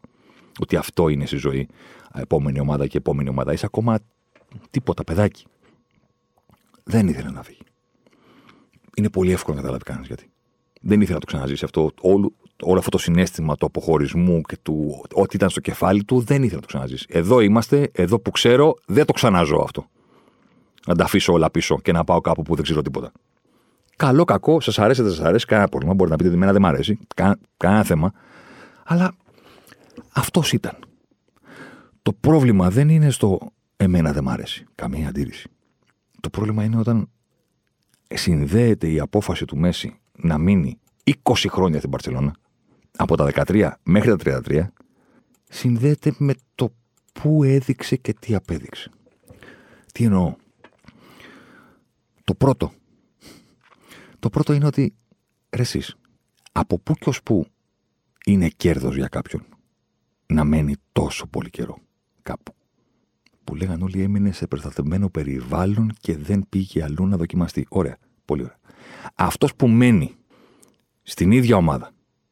S2: Ότι αυτό είναι στη ζωή. Επόμενη ομάδα και επόμενη ομάδα. Είσαι ακόμα τίποτα, παιδάκι. Δεν ήθελε να φύγει. Είναι πολύ εύκολο να καταλάβει κανένα γιατί. Δεν ήθελε να το ξαναζήσει αυτό. Όλο, όλο αυτό το συνέστημα του αποχωρισμού και του ό,τι ήταν στο κεφάλι του δεν ήθελε να το ξαναζήσει. Εδώ είμαστε, εδώ που ξέρω, δεν το ξαναζώ αυτό. Να τα αφήσω όλα πίσω και να πάω κάπου που δεν ξέρω τίποτα. Καλό, κακό, σας αρέσει, δεν σας αρέσει, κανένα πρόβλημα. Μπορείτε να πείτε ότι εμένα δεν μ' αρέσει, κανένα θέμα. Αλλά αυτός ήταν. Το πρόβλημα δεν είναι στο εμένα δεν μ' αρέσει. Καμία αντίρρηση. Το πρόβλημα είναι όταν συνδέεται η απόφαση του Μέση να μείνει 20 χρόνια στην Παρσελώνα, από τα 13 μέχρι τα 33, συνδέεται με το πού έδειξε και τι απέδειξε. Τι εννοώ; Το πρώτο. Το πρώτο είναι ότι, ρε εσείς, από πού και ως πού είναι κέρδος για κάποιον να μένει τόσο πολύ καιρό κάπου; Που λέγαν όλοι έμεινε σε προστατευμένο περιβάλλον και δεν πήγε αλλού να δοκιμαστεί. Ωραία. Πολύ ωραία. Αυτός που μένει στην ίδια ομάδα,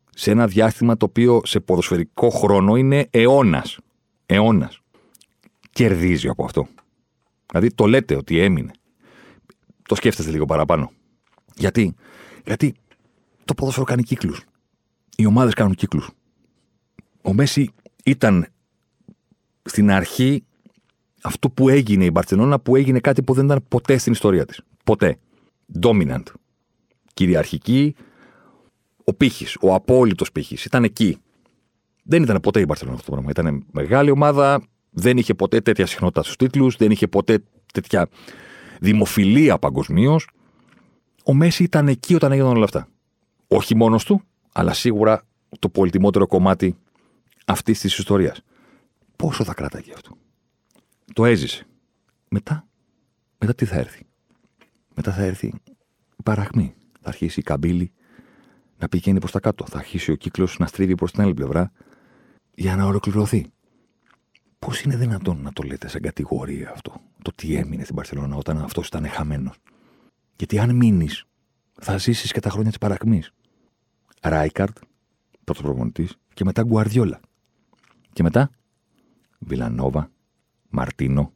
S2: σε ένα διάστημα το οποίο σε ποδοσφαιρικό χρόνο είναι αιώνας. Αιώνας. Κερδίζει από αυτό. Δηλαδή το λέτε ότι έμεινε. Το σκέφτεστε λίγο παραπάνω. Γιατί, Γιατί το ποδόσφαιρο κάνει κύκλους. Οι ομάδες κάνουν κύκλους. Ο Μέση ήταν στην αρχή αυτό που έγινε η Μπαρσελόνα που έγινε κάτι που δεν ήταν ποτέ στην ιστορία της. Ποτέ. Dominant. Κυριαρχική. Ο πύχης, ο απόλυτος πύχης. Ήταν εκεί. Δεν ήταν ποτέ η Μπαρσελόνα αυτό το πράγμα. Ήταν μεγάλη ομάδα. Δεν είχε ποτέ τέτοια συχνότητα στους τίτλους. Δεν είχε ποτέ τέτοια δημοφιλία παγκοσμίως. Ο Μέση ήταν εκεί όταν έγιναν όλα αυτά. Όχι μόνος του, αλλά σίγουρα το πολυτιμότερο κομμάτι αυτής της ιστορίας. Πόσο θα κράταγε αυτό; Το έζησε. Μετά, μετά τι θα έρθει; Μετά θα έρθει η παραχμή. Θα αρχίσει η καμπύλη να πηγαίνει προς τα κάτω. Θα αρχίσει ο κύκλος να στρίβει προς την άλλη πλευρά για να ολοκληρωθεί. Πώς είναι δυνατόν να το λέτε σε κατηγορία αυτό, το τι έμεινε στην Παρσελόνα όταν αυτός ήταν χαμένος; Γιατί αν μείνεις, θα ζήσεις και τα χρόνια της παρακμή. Ράικαρτ, πρώτο προπονητή, και μετά Γκουαρδιόλα. Και μετά Βιλανόβα, Μαρτίνο,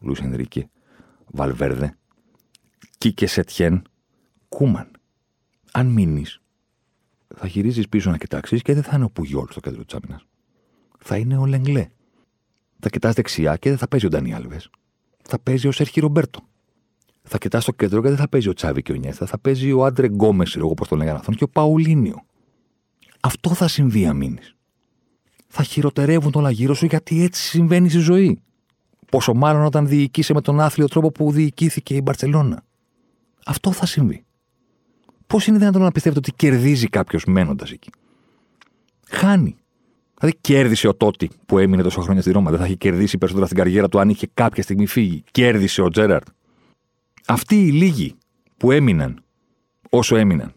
S2: Λουί Ενρίκε, Βαλβέρδε, Κίκε Σετιέν, Κούμαν. Αν μείνεις, θα γυρίζεις πίσω να κοιτάξεις και δεν θα είναι ο Πουγιόλ στο κέντρο της άμυνας. Θα είναι ο Λεγκλέ. Θα κοιτάς δεξιά και δεν θα παίζει ο Ντάνι Άλβες. Θα παίζει ο Σέρχι Ρομπέρτο. Θα κοιτάς στο κέντρο και δεν θα παίζει ο Τσάβι και ο Ινιέστα. Θα παίζει ο Άντρε Γκόμες, εγώ πώς το λέγανε αυτόν, και ο Παουλίνιο. Αυτό θα συμβεί αν μείνεις θα χειροτερεύουν όλα γύρω σου γιατί έτσι συμβαίνει στη ζωή. Πόσο μάλλον όταν διοικείσαι με τον άθλιο τρόπο που διοικήθηκε η Μπαρσελόνα. Αυτό θα συμβεί. Πώς είναι δυνατόν να πιστεύετε ότι κερδίζει κάποιος μένοντας εκεί; Χάνει. Δηλαδή κέρδισε ο Τότι που έμεινε τόσα χρόνια στη Ρώμα. Δεν θα έχει κερδίσει περισσότερα στην καριέρα του αν είχε κάποια στιγμή φύγει. Κέρδισε ο Τζέραρντ. Αυτοί οι λίγοι που έμειναν όσο έμειναν.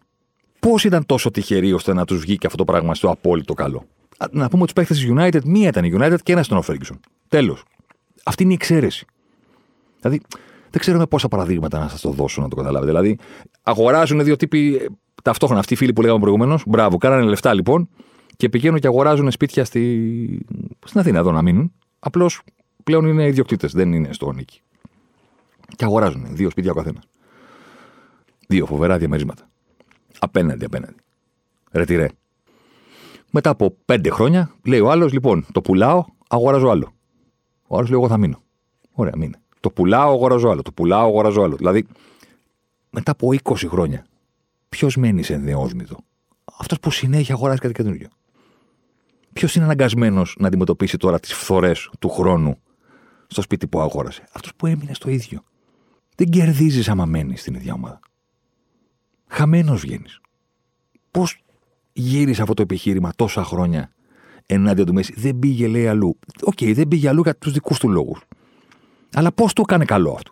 S2: Πώς ήταν τόσο τυχεροί ώστε να τους βγει και αυτό το πράγμα στο απόλυτο καλό; Να πούμε ότι τους παίχτες της United, μία ήταν η United και ένας ήταν ο Ferguson. Τέλος. Αυτή είναι η εξαίρεση. Δηλαδή, δεν ξέρω με πόσα παραδείγματα να σας το δώσω να το καταλάβετε. Δηλαδή, αγοράζουν δύο τύποι ε, ταυτόχρονα. Αυτοί οι φίλοι που λέγαμε προηγουμένως, μπράβο, κάνανε λεφτά λοιπόν και πηγαίνουν και αγοράζουν σπίτια στη... στην Αθήνα εδώ να μείνουν. Απλώς πλέον είναι ιδιοκτήτες, δεν είναι στο νίκη. Και αγοράζουν δύο σπίτια ο καθένας. Δύο φοβερά διαμερίσματα. Απέναντι, απέναντι. Ρετυρέ. Μετά από πέντε χρόνια, λέει ο άλλος, λοιπόν, το πουλάω, αγοράζω άλλο. Ο άλλος λέει, Εγώ θα μείνω. Ωραία, μείνε. Το πουλάω, αγοράζω άλλο. Το πουλάω, αγοράζω άλλο. Δηλαδή, μετά από 20 χρόνια, ποιος μένει σε ενδεόσμητο; Αυτός που συνέχεια αγοράζει κάτι καινούριο. Ποιος είναι αναγκασμένος να αντιμετωπίσει τώρα τις φθορές του χρόνου στο σπίτι που αγόρασε; Αυτός που έμεινε στο ίδιο. Δεν κερδίζεις άμα μένεις στην ίδια ομάδα. Χαμένος βγαίνεις. Πώς γύρισε αυτό το επιχείρημα τόσα χρόνια ενάντια του Μέσι. Δεν πήγε, λέει, αλλού. Οκ, δεν πήγε αλλού για τους δικούς του λόγους. Αλλά πώς το έκανε καλό αυτό;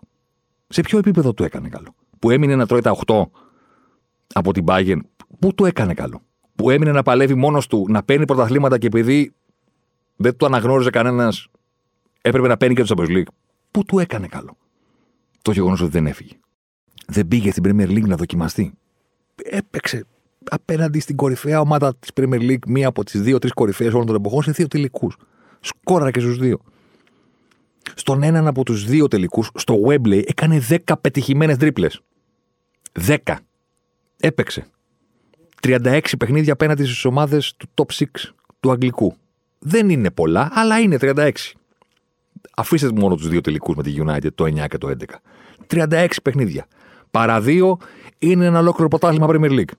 S2: Σε ποιο επίπεδο το έκανε καλό; Που έμεινε να τρώει τα 8 από την Bayern. Πού το έκανε καλό; Που έμεινε να παλεύει μόνος του, να παίρνει πρωταθλήματα και επειδή δεν το αναγνώριζε κανένας, έπρεπε να παίρνει και το Champions League. Πού του έκανε καλό; Το γεγονός ότι δεν έφυγε. Δεν πήγε στην Premier League να δοκιμαστεί. Έπαιξε απέναντι στην κορυφαία ομάδα της Premier League, μία από τις δύο-τρει κορυφαίες όλων των εποχών, σε δύο τελικούς. Σκόρα και στους δύο. Στον έναν από τους δύο τελικούς, στο Webley, έκανε 10 πετυχημένες τρίπλες. 10. Έπαιξε. 36 παιχνίδια απέναντι στις ομάδες του top 6 του Αγγλικού. Δεν είναι πολλά, αλλά είναι 36. Αφήστε μόνο τους δύο τελικούς με τη United, το 9 και το 11. 36 παιχνίδια. Παρά δύο είναι ένα ολόκληρο ποτάσμα Premier League.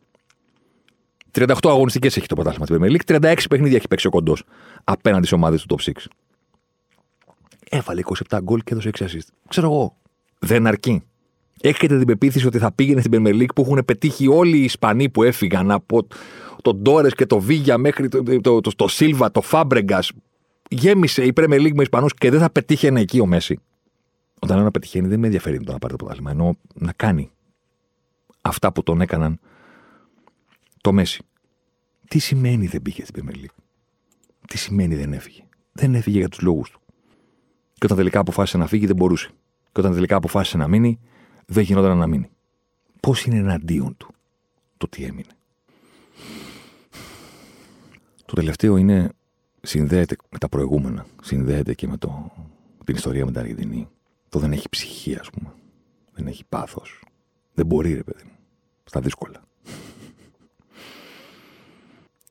S2: 38 αγωνιστικές έχει το πρωτάθλημα τη Premier League, 36 παιχνίδια έχει παίξει ο κοντός απέναντι στι ομάδες του top 6. Έβαλε 27 γκολ και έδωσε 6 assist. Ξέρω εγώ. Δεν αρκεί. Έχετε την πεποίθηση ότι θα πήγαινε στην Premier League που έχουν πετύχει όλοι οι Ισπανοί που έφυγαν από τον Ντόρες και το Βίγια μέχρι το, το, το, το Σίλβα, το Φάμπρεγκας. Γέμισε η Premier League με Ισπανούς και δεν θα πετύχαινε εκεί ο Μέση. Όταν ένα πετυχαίνει, δεν με ενδιαφέρει το να πάρει το πρωτάθλημα. Ενώ να κάνει αυτά που τον έκαναν το Μέση. Τι σημαίνει δεν πήγε στην Premier League; Τι σημαίνει δεν έφυγε; Δεν έφυγε για τους λόγους του. Και όταν τελικά αποφάσισε να φύγει, δεν μπορούσε. Και όταν τελικά αποφάσισε να μείνει, δεν γινόταν να μείνει. Πώς είναι εναντίον του το τι έμεινε; Το τελευταίο είναι, συνδέεται με τα προηγούμενα. Συνδέεται και με το, την ιστορία με την Αργεντινή. Το δεν έχει ψυχή, ας πούμε. Δεν έχει πάθος. Δεν μπορεί, ρε παιδί μου. Στα δύσκολα.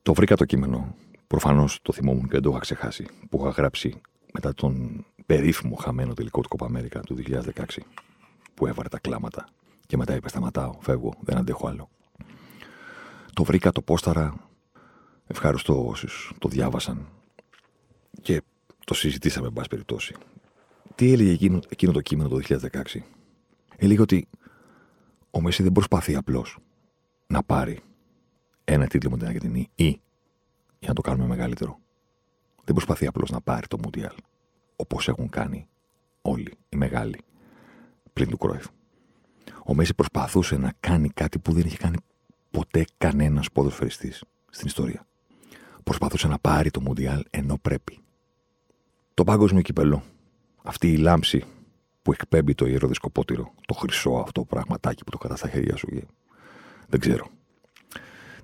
S2: Το βρήκα το κείμενο. Προφανώς το θυμόμουν και δεν το είχα ξεχάσει. Που είχα γράψει μετά τον περίφημο χαμένο τελικό του Κοπα Αμέρικα του 2016. Που έβαρε τα κλάματα. Και μετά είπε: Σταματάω, φεύγω, δεν αντέχω άλλο. Το βρήκα, το πόσταρα. Ευχαριστώ όσους το διάβασαν. Και το συζητήσαμε, εν πάση περιπτώσει. Τι έλεγε εκείνο, εκείνο το κείμενο το 2016. Έλεγε ότι ο Μέση δεν προσπαθεί απλώς να πάρει ένα τίτλο με την Αργεντινή ή, για να το κάνουμε μεγαλύτερο, δεν προσπαθεί απλώς να πάρει το Μουντιάλ όπως έχουν κάνει όλοι οι μεγάλοι πριν του Κρόεφ. Ο Μέση προσπαθούσε να κάνει κάτι που δεν είχε κάνει ποτέ κανένας ποδοσφαιριστής στην ιστορία. Προσπαθούσε να πάρει το Μουντιάλ ενώ πρέπει. Το παγκόσμιο κυπελό. Αυτή η λάμψη που εκπέμπει το ιερό δισκοπότηρο, το χρυσό αυτό πραγματάκι που το κατά στα χέρια σου. Δεν ξέρω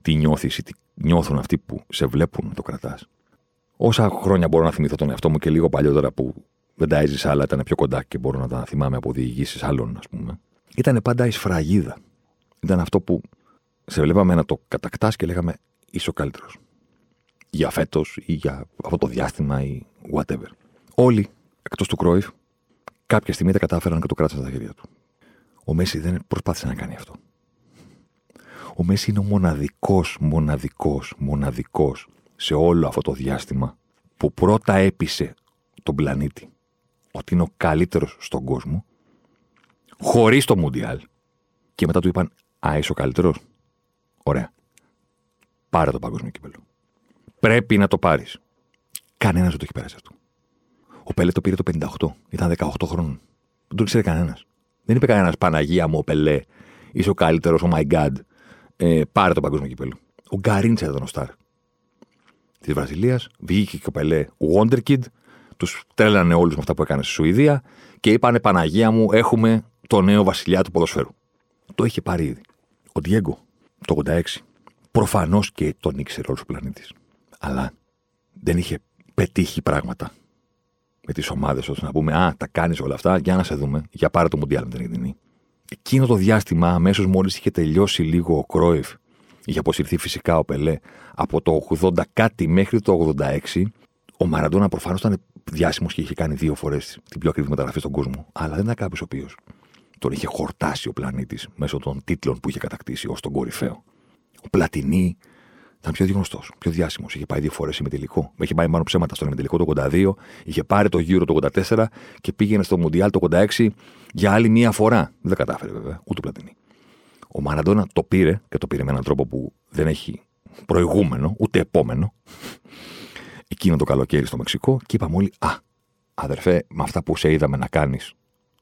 S2: τι νιώθεις ή τι νιώθουν αυτοί που σε βλέπουν να το κρατάς. Όσα χρόνια μπορώ να θυμηθώ τον εαυτό μου και λίγο παλιότερα που δεν τα έζησα, αλλά ήταν πιο κοντά και μπορώ να τα θυμάμαι από διηγήσεις άλλων, ας πούμε. Ήταν πάντα η σφραγίδα. Ήταν αυτό που σε βλέπαμε να το κατακτάς και λέγαμε είσαι ο καλύτερος. Για φέτος ή για αυτό το διάστημα ή whatever. Όλοι, εκτός του Κρόιφ, κάποια στιγμή τα κατάφεραν και το κράτησαν στα χέρια του. Ο Μέση δεν προσπάθησε να κάνει αυτό. Ο Μέση είναι ο μοναδικός, μοναδικός, μοναδικός σε όλο αυτό το διάστημα που πρώτα έπεισε τον πλανήτη ότι είναι ο καλύτερος στον κόσμο χωρίς το Μουντιάλ και μετά του είπαν «Α, είσαι ο καλύτερος». Ωραία. Πάρε το παγκόσμιο κύπελο. Πρέπει να το πάρεις. Κανένας δεν το έχει πέρασει αυτό. Ο Πελέ το πήρε το 58. Ήταν 18 χρόνων. Δεν το ξέρει κανένας. Δεν είπε κανένας Παναγία μου, ο Πελέ, είσαι ο καλύτερος, oh my god ε, πάρε το παγκόσμιο κύπελο. Ο Γκαρίντσα ήταν ο Σταρ της Βραζιλίας. Βγήκε και ο Πελέ Wonder Kid. Τους τρέλανε όλους με αυτά που έκανε στη Σουηδία και είπανε Παναγία μου, έχουμε το νέο βασιλιά του ποδοσφαίρου. Το είχε πάρει ήδη. Ο Διέγκο το 86. Προφανώς και τον ήξερε όλος ο πλανήτης. Αλλά δεν είχε πετύχει πράγματα με τις ομάδες ώστε να πούμε Α, τα κάνεις όλα αυτά, για να σε δούμε, για πάρε το Μουντιάλ με την Εκείνο το διάστημα, αμέσως μόλις είχε τελειώσει λίγο ο Κρόιφ είχε αποσυρθεί φυσικά ο Πελέ από το 80 κάτι μέχρι το 86. Ο Μαραντόνα προφανώς ήταν διάσημος και είχε κάνει δύο φορές την πιο ακριβή μεταγραφή στον κόσμο. Αλλά δεν ήταν κάποιος ο οποίος τον είχε χορτάσει ο πλανήτης μέσω των τίτλων που είχε κατακτήσει ως τον κορυφαίο. Ο Πλατινί ήταν πιο γνωστός, πιο διάσημος. Είχε πάει δύο φορές ημιτελικό. Είχε πάει μάλλον ψέματα στον ημιτελικό το 82, είχε πάρει το γύρο το 84 και πήγαινε στο Μουντιάλ το 86 για άλλη μία φορά. Δεν κατάφερε βέβαια, ούτε Πλατινί. Ο Μαραντόνα το πήρε και το πήρε με έναν τρόπο που δεν έχει προηγούμενο, ούτε επόμενο. Εκείνο το καλοκαίρι στο Μεξικό και είπαμε όλοι, Α, αδερφέ, με αυτά που σε είδαμε να κάνεις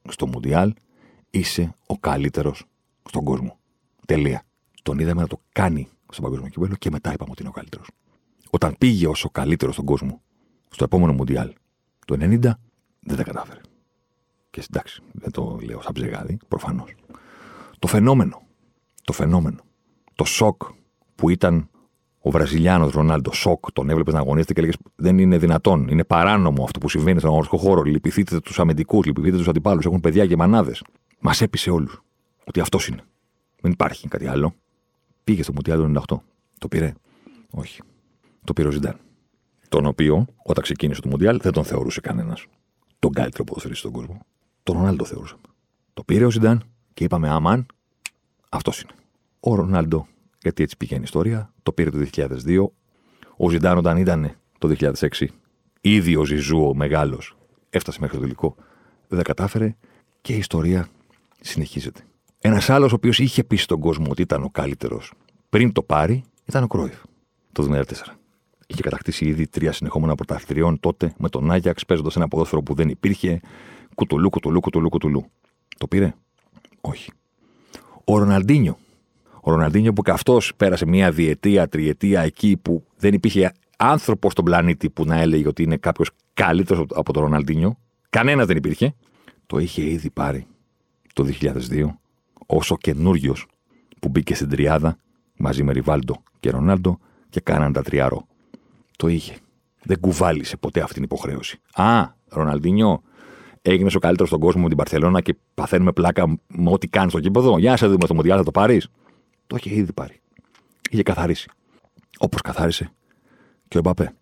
S2: στο Μουντιάλ, είσαι ο καλύτερος στον κόσμο. Τελεία. Τον είδαμε να το κάνει στον παγκόσμιο κύπελο και μετά είπαμε ότι είναι ο καλύτερος. Όταν πήγε ω ο καλύτερος στον κόσμο στο επόμενο Μουντιάλ το 90, δεν τα κατάφερε. Και εντάξει, δεν το λέω σαν ψεγάδι, προφανώς. Το φαινόμενο, το φαινόμενο, το σοκ που ήταν ο Βραζιλιάνος Ρονάλντο, σοκ, τον έβλεπες να αγωνίζεται και έλεγες Δεν είναι δυνατόν, είναι παράνομο αυτό που συμβαίνει στον αγωνιστικό χώρο. Λυπηθείτε τους αμυντικούς, λυπηθείτε τους αντιπάλους, έχουν παιδιά και μανάδες. Μας έπεισε όλους ότι αυτός είναι. Δεν υπάρχει κάτι άλλο. Πήγε στο Μουτιάλ το 98. Το πήρε. Όχι. Το πήρε ο Ζιντάν. Τον οποίο, όταν ξεκίνησε το Μουντιάλ, δεν τον θεωρούσε κανένας τον καλύτερο ποδοσφαιριστή στον κόσμο. Τον Ρονάλντο θεωρούσε. Το πήρε ο Ζιντάν και είπαμε, Αμάν, αυτός είναι. Ο Ρονάλντο, γιατί έτσι πηγαίνει η ιστορία, το πήρε το 2002. Ο Ζιντάν, όταν ήταν το 2006, ήδη ο Ζιζού, ο μεγάλος, έφτασε μέχρι το τελικό. Δεν κατάφερε και η ιστορία συνεχίζεται. Ένας άλλος ο οποίος είχε πει στον κόσμο ότι ήταν ο καλύτερος πριν το πάρει ήταν ο Κρόιφ το 2004. Είχε κατακτήσει ήδη τρία συνεχόμενα πρωταθλητριών τότε με τον Άγιαξ παίζοντας ένα ποδόσφαιρο που δεν υπήρχε. Κουτουλού, κουτουλού, κουτουλού, κουτουλού. Το πήρε; Όχι. Ο Ροναλντίνιο. Ο Ροναλντίνιο που και αυτό πέρασε μια διετία, τριετία εκεί που δεν υπήρχε άνθρωπο στον πλανήτη που να έλεγε ότι είναι κάποιος καλύτερος από τον Ροναλντίνιο. Κανένας δεν υπήρχε. Το είχε ήδη πάρει το 2002 όσο καινούριος που μπήκε στην τριάδα μαζί με Ριβάλντο και Ρονάλντο και κάναν τα τριάρο. Το είχε. Δεν κουβάλισε ποτέ αυτή την υποχρέωση. Α, Ροναλντίνιο, έγινες ο καλύτερος στον κόσμο με την Παρσελώνα και παθαίνουμε πλάκα με ό,τι κάνεις στο κήπεδο. Για να σε δούμε στο Μοντιάλ, θα το πάρεις. Το είχε ήδη πάρει. Είχε καθαρίσει. Όπως καθάρισε και ο Μπαπέ.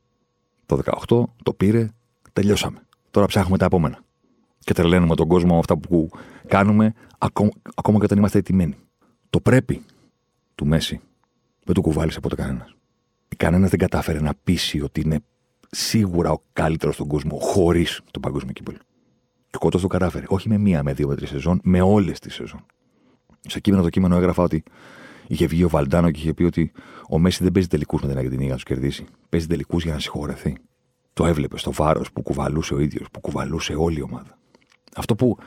S2: Το 18 το πήρε, τελειώσαμε. Τώρα ψάχνουμε τα επόμενα. Και τρελαίνουμε τον κόσμο αυτά που κάνουμε, ακόμα, ακόμα και όταν είμαστε ετοιμένοι. Το πρέπει του Μέση δεν το κουβάλισε ποτέ κανένας. Κανένας δεν κατάφερε να πείσει ότι είναι σίγουρα ο καλύτερος στον κόσμο χωρίς τον παγκόσμιο κύπελο. Και ο Κότο το κατάφερε. Όχι με μία, με δύο, με τρεις σεζόν, με όλες τις σεζόν. Σε κείμενο το κείμενο έγραφα ότι είχε βγει ο Βαλντάνο και είχε πει ότι ο Μέση δεν παίζει τελικούς με την Αργεντινή για να τους κερδίσει. Παίζει τελικούς για να συγχωρεθεί. Το έβλεπε στο βάρος που κουβαλούσε ο ίδιος, που κουβαλούσε όλη η ομάδα. Αυτό που,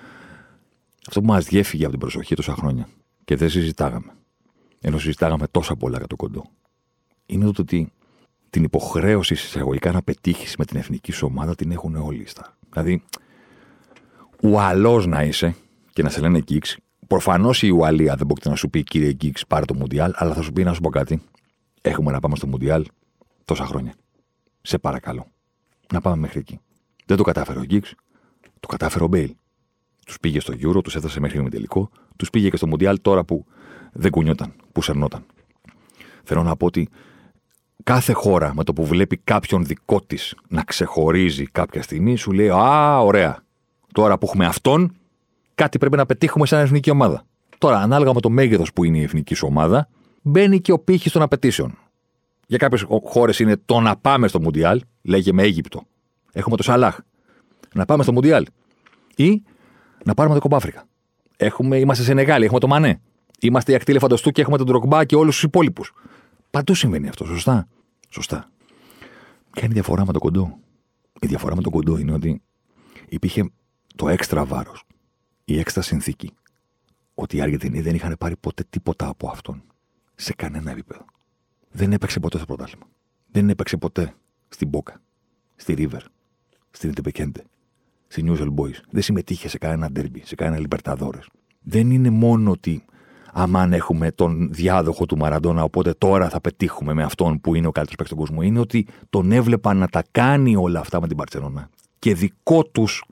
S2: αυτό που μας διέφυγε από την προσοχή τόσα χρόνια και δεν συζητάγαμε ενώ συζητάγαμε τόσα πολλά για το κοντό, είναι το ότι την υποχρέωση εισαγωγικά να πετύχεις με την εθνική σου ομάδα την έχουν όλοι στα. Δηλαδή, ουαλό να είσαι και να σε λένε Γκίξ. Προφανώς η Ουαλία δεν μπορεί να σου πει κύριε Γκίξ, πάρε το Μουντιάλ, αλλά θα σου πει να σου πω κάτι. Έχουμε να πάμε στο Μουντιάλ τόσα χρόνια. Σε παρακαλώ. Να πάμε μέχρι εκεί. Δεν το κατάφερε ο Γκίξ, το κατάφερε ο Μπέιλ. Τους πήγε στο Euro, τους έφτασε μέχρι με τελικό, τους πήγε και στο Μουντιάλ τώρα που δεν κουνιόταν, που σερνόταν. Θέλω να πω ότι κάθε χώρα με το που βλέπει κάποιον δικό της να ξεχωρίζει κάποια στιγμή, σου λέει Α, ωραία. Τώρα που έχουμε αυτόν, κάτι πρέπει να πετύχουμε σαν εθνική ομάδα. Τώρα, ανάλογα με το μέγεθος που είναι η εθνική σου ομάδα, μπαίνει και ο πύχης των απαιτήσεων. Για κάποιες χώρες είναι το να πάμε στο Μουντιάλ, λέγε με Αίγυπτο. Έχουμε το Σαλάχ. Να πάμε στο Μουντιάλ. Ή να πάρουμε το Κομπάφρικα. Έχουμε, είμαστε σε Νεγάλη, έχουμε το Μανέ. Είμαστε η ακτή φανταστού και έχουμε τον Τρογκμπά και όλους τους υπόλοιπους. Παντού συμβαίνει αυτό, σωστά; Σωστά. Ποια είναι η διαφορά με το κοντό; Η διαφορά με το κοντό είναι ότι υπήρχε το έξτρα βάρος, η έξτρα συνθήκη. Ότι οι Αργεντινοί δεν είχαν πάρει ποτέ τίποτα από αυτόν. Σε κανένα επίπεδο. Δεν έπαιξε ποτέ στο πρωτάθλημα. Δεν έπαιξε ποτέ στην Μπόκα, στη Ρίβερ, στην Ιντεπεκέντε, στη Νιούζελ Boys. Δεν συμμετείχε σε κανένα ντέρμπι, σε κανένα Λιμπερταδόρε. Δεν είναι μόνο ότι αμάν έχουμε τον διάδοχο του Μαραντόνα, οπότε τώρα θα πετύχουμε με αυτόν που είναι ο καλύτερος παίκτης του κόσμου. Είναι ότι τον έβλεπα να τα κάνει όλα αυτά με την Παρσελόνα. Και δικό τους,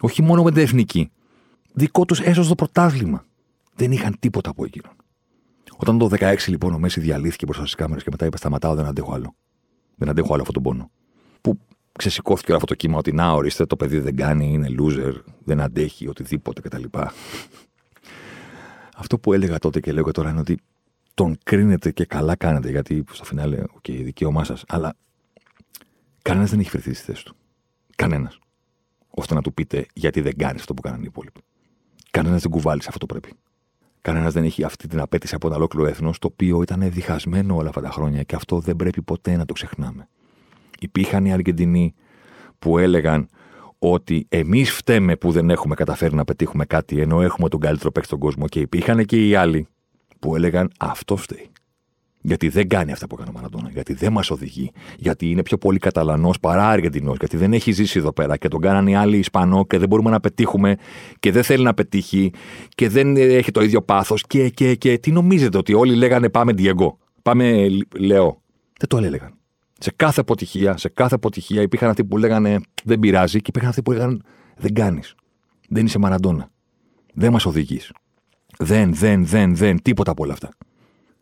S2: όχι μόνο με την εθνική, δικό τους έσως το πρωτάθλημα. Δεν είχαν τίποτα από εκείνον. Όταν το 16 λοιπόν ο Μέσι διαλύθηκε μπροστά στις κάμερες και μετά είπε: Σταματάω, δεν αντέχω άλλο. Δεν αντέχω άλλο αυτόν τον πόνο. Που ξεσηκώθηκε όλο αυτό το κύμα ότι να ορίστε, το παιδί δεν κάνει, είναι loser, δεν αντέχει, οτιδήποτε κτλ. Αυτό που έλεγα τότε και λέω και τώρα είναι ότι τον κρίνετε και καλά κάνετε, γιατί στο φινάλε, OK, okay, δικαίωμά σας, αλλά κανένας δεν έχει βρεθεί στη θέση του. Κανένας. ώστε να του πείτε γιατί δεν κάνεις αυτό που κάνανε οι υπόλοιποι. Κανένας δεν κουβάλει αυτό το πρέπει. Κανένας δεν έχει αυτή την απέτηση από ένα ολόκληρο έθνος, το οποίο ήταν διχασμένο όλα αυτά τα χρόνια και αυτό δεν πρέπει ποτέ να το ξεχνάμε. Υπήρχαν οι Αργεντινοί που έλεγαν ότι εμείς φταίμε που δεν έχουμε καταφέρει να πετύχουμε κάτι ενώ έχουμε τον καλύτερο παίκτη στον κόσμο και υπήρχαν και οι άλλοι που έλεγαν αυτό φταίει. Γιατί δεν κάνει αυτά που έκανε ο Μαραντόνα. Γιατί δεν μας οδηγεί. Γιατί είναι πιο πολύ Καταλανός παρά Αργεντινός. Γιατί δεν έχει ζήσει εδώ πέρα και τον κάνανε οι άλλοι Ισπανό και δεν μπορούμε να πετύχουμε και δεν θέλει να πετύχει και δεν έχει το ίδιο πάθος. Και, και, και τι νομίζετε ότι όλοι λέγανε Πάμε Διεγκό. Πάμε Λεό. Δεν το έλεγαν. Σε κάθε αποτυχία, σε κάθε αποτυχία υπήρχαν αυτοί που λέγανε Δεν πειράζει και υπήρχαν αυτοί που λέγανε Δεν κάνεις. Δεν είσαι Μαραντόνα. Δεν μας οδηγείς. Δεν, δεν, δεν, δεν, τίποτα από όλα αυτά.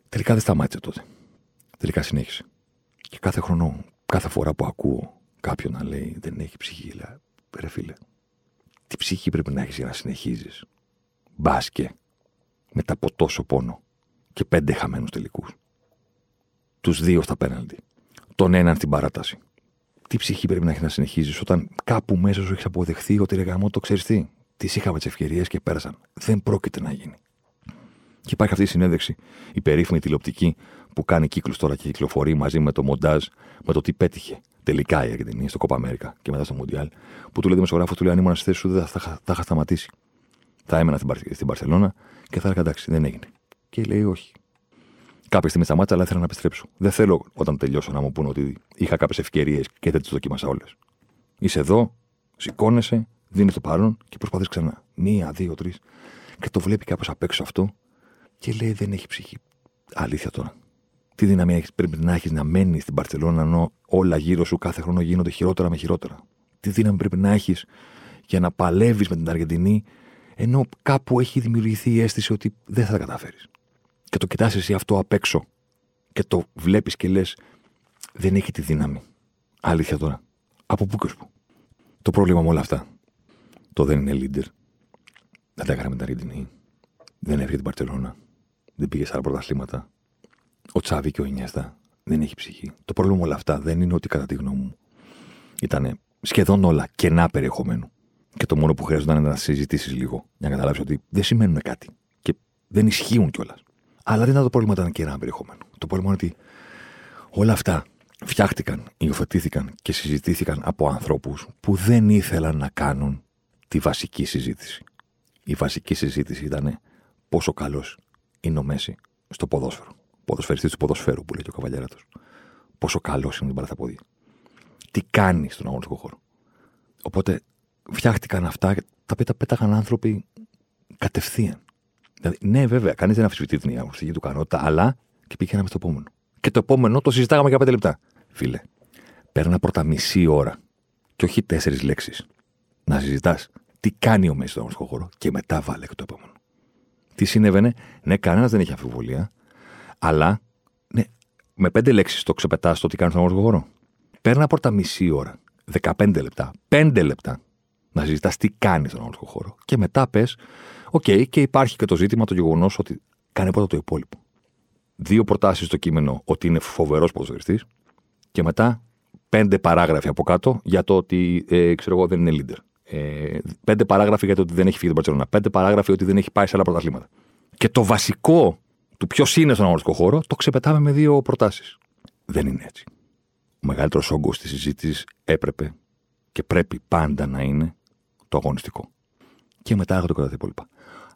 S2: Τελικά δεν σταμάτησε τότε. Τελικά συνέχισε. Και κάθε χρόνο, κάθε φορά που ακούω κάποιον να λέει δεν έχει ψυχή, λέει, ρε φίλε, τι ψυχή πρέπει να έχεις για να συνεχίζεις; Μπάσκε μετά από τόσο πόνο και πέντε χαμένους τελικούς. Τους δύο στα πέναλτι. Τον έναν στην παράταση. Τι ψυχή πρέπει να έχει να συνεχίζεις όταν κάπου μέσα σου έχεις αποδεχθεί ότι ρε γαμό το ξέρεις τι. Τις είχαμε τις ευκαιρίες και πέρασαν. Δεν πρόκειται να γίνει. Και υπάρχει αυτή η συνέντευξη, η περίφημη τηλεοπτική, που κάνει κύκλους τώρα και κυκλοφορεί μαζί με το μοντάζ, με το τι πέτυχε τελικά η Αργεντινή στο Κόπα Αμέρικα και μετά στο Μοντιάλ, που του λέει δημοσιογράφος, του λέει: Αν ήμουν στη θέση σου, δεν θα, θα, θα είχα σταματήσει. Θα έμενα στην Παρσελώνα και θα έλεγα εντάξει, δεν έγινε. Και λέει: Όχι. Κάποια στιγμή σταμάτησα, αλλά ήθελα να επιστρέψω. Δεν θέλω όταν τελειώσω να μου πούνε ότι είχα κάποιες ευκαιρίες και δεν τις δοκίμασα όλες. Είσαι εδώ, σηκώνεσαι, δίνεις το παρόν και προσπαθείς ξανά. Μία, δύο, τρεις. Και το βλέπει κάποιο απ' έξω αυτό και λέει δεν έχει ψυχή. Αλήθεια τώρα. Τι δύναμη πρέπει να έχεις να μένεις στην Παρσελόνα ενώ όλα γύρω σου κάθε χρόνο γίνονται χειρότερα με χειρότερα. Τι δύναμη πρέπει να έχεις για να παλεύεις με την Αργεντινή ενώ κάπου έχει δημιουργηθεί η αίσθηση ότι δεν θα τα καταφέρεις. Και το κοιτάς εσύ αυτό απ' έξω και το βλέπεις και λες, δεν έχει τη δύναμη. Αλήθεια τώρα. Από πού και πού. Το πρόβλημα με όλα αυτά. Το δεν είναι leader. Δεν τα έκανε με την Αργεντινή. Δεν έφυγε την Παρσελόνα δεν πήγε σε άλλα πρωταθλήματα. Ο Τσάβη και ο Ινιέστα δεν έχει ψυχή. Το πρόβλημα με όλα αυτά δεν είναι ότι κατά τη γνώμη μου ήταν σχεδόν όλα κενά περιεχομένου. Και το μόνο που χρειάζονταν ήταν να συζητήσεις λίγο για να καταλάβεις ότι δεν σημαίνουν κάτι και δεν ισχύουν κιόλας. Αλλά δεν ήταν το πρόβλημα ήταν κενά περιεχομένου. Το πρόβλημα είναι ότι όλα αυτά φτιάχτηκαν, υιοθετήθηκαν και συζητήθηκαν από ανθρώπους που δεν ήθελαν να κάνουν τη βασική συζήτηση. Η βασική συζήτηση ήταν πόσο καλός είναι ο Μέση στο ποδόσφαιρο. Ποδοσφαιριστής του ποδοσφαίρου που λέει και ο Καβαλιέρατο. Πόσο καλός είναι την παραθαπόδια. Τι κάνει στον αγωνιστικό χώρο. Οπότε φτιάχτηκαν αυτά τα οποία τα πέταγαν άνθρωποι κατευθείαν. Δηλαδή, ναι, βέβαια, κανείς δεν αμφισβητεί την αγωνιστική του κανότητα, αλλά και πήγαιναμε στο επόμενο. Και το επόμενο το συζητάγαμε για πέντε λεπτά. Φίλε, παίρνα πρώτα μισή ώρα και όχι τέσσερις λέξεις να συζητάς τι κάνει ο Μέσης στον αγωνιστικό χώρο και μετά βάλε και το επόμενο. Τι συνέβαινε, ναι, κανένας δεν έχει αμφιβολία, αλλά ναι, με πέντε λέξεις το ξεπετάς το τι κάνει στον αγωνιστικό χώρο. Πέρνα πρώτα μισή ώρα, 15 λεπτά, 5 λεπτά να συζητάς τι κάνεις στον αγωνιστικό χώρο. Και μετά πες, OK, okay, και υπάρχει και το ζήτημα το γεγονός ότι κάνει πρώτα το υπόλοιπο. Δύο προτάσεις στο κείμενο ότι είναι φοβερός ποδοσφαιριστής και μετά πέντε παράγραφοι από κάτω για το ότι ε, ξέρω εγώ δεν είναι leader. Ε, πέντε παράγραφοι για το ότι δεν έχει φύγει την Μπαρσελόνα. Πέντε παράγραφοι ότι δεν έχει πάει σε άλλα πρωταθλήματα. Και το βασικό του ποιος είναι στον αγωνιστικό χώρο το ξεπετάμε με δύο προτάσεις. Δεν είναι έτσι. Ο μεγαλύτερος όγκος της συζήτησης έπρεπε και πρέπει πάντα να είναι το αγωνιστικό. Και μετά έχω το κατά τα υπόλοιπα.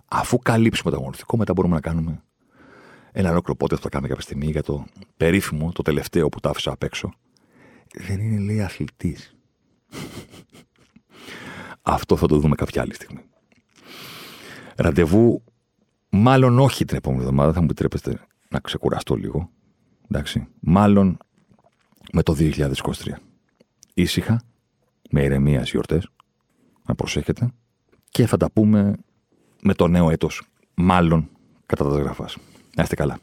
S2: Αφού καλύψουμε το αγωνιστικό, μετά μπορούμε να κάνουμε ένα ολόκληρο πότε θα το κάνουμε κάποια στιγμή για το περίφημο, το τελευταίο που τα άφησα απ' έξω. Δεν είναι λέει αθλητής. Αυτό θα το δούμε κάποια άλλη στιγμή. Ραντεβού, μάλλον όχι την επόμενη εβδομάδα, θα μου επιτρέπετε να ξεκουραστώ λίγο. Εντάξει. Μάλλον με το 2023. Ήσυχα, με ηρεμία στις γιορτές, να προσέχετε και θα τα πούμε με το νέο έτος, μάλλον κατά τα γραφάς. Να είστε καλά.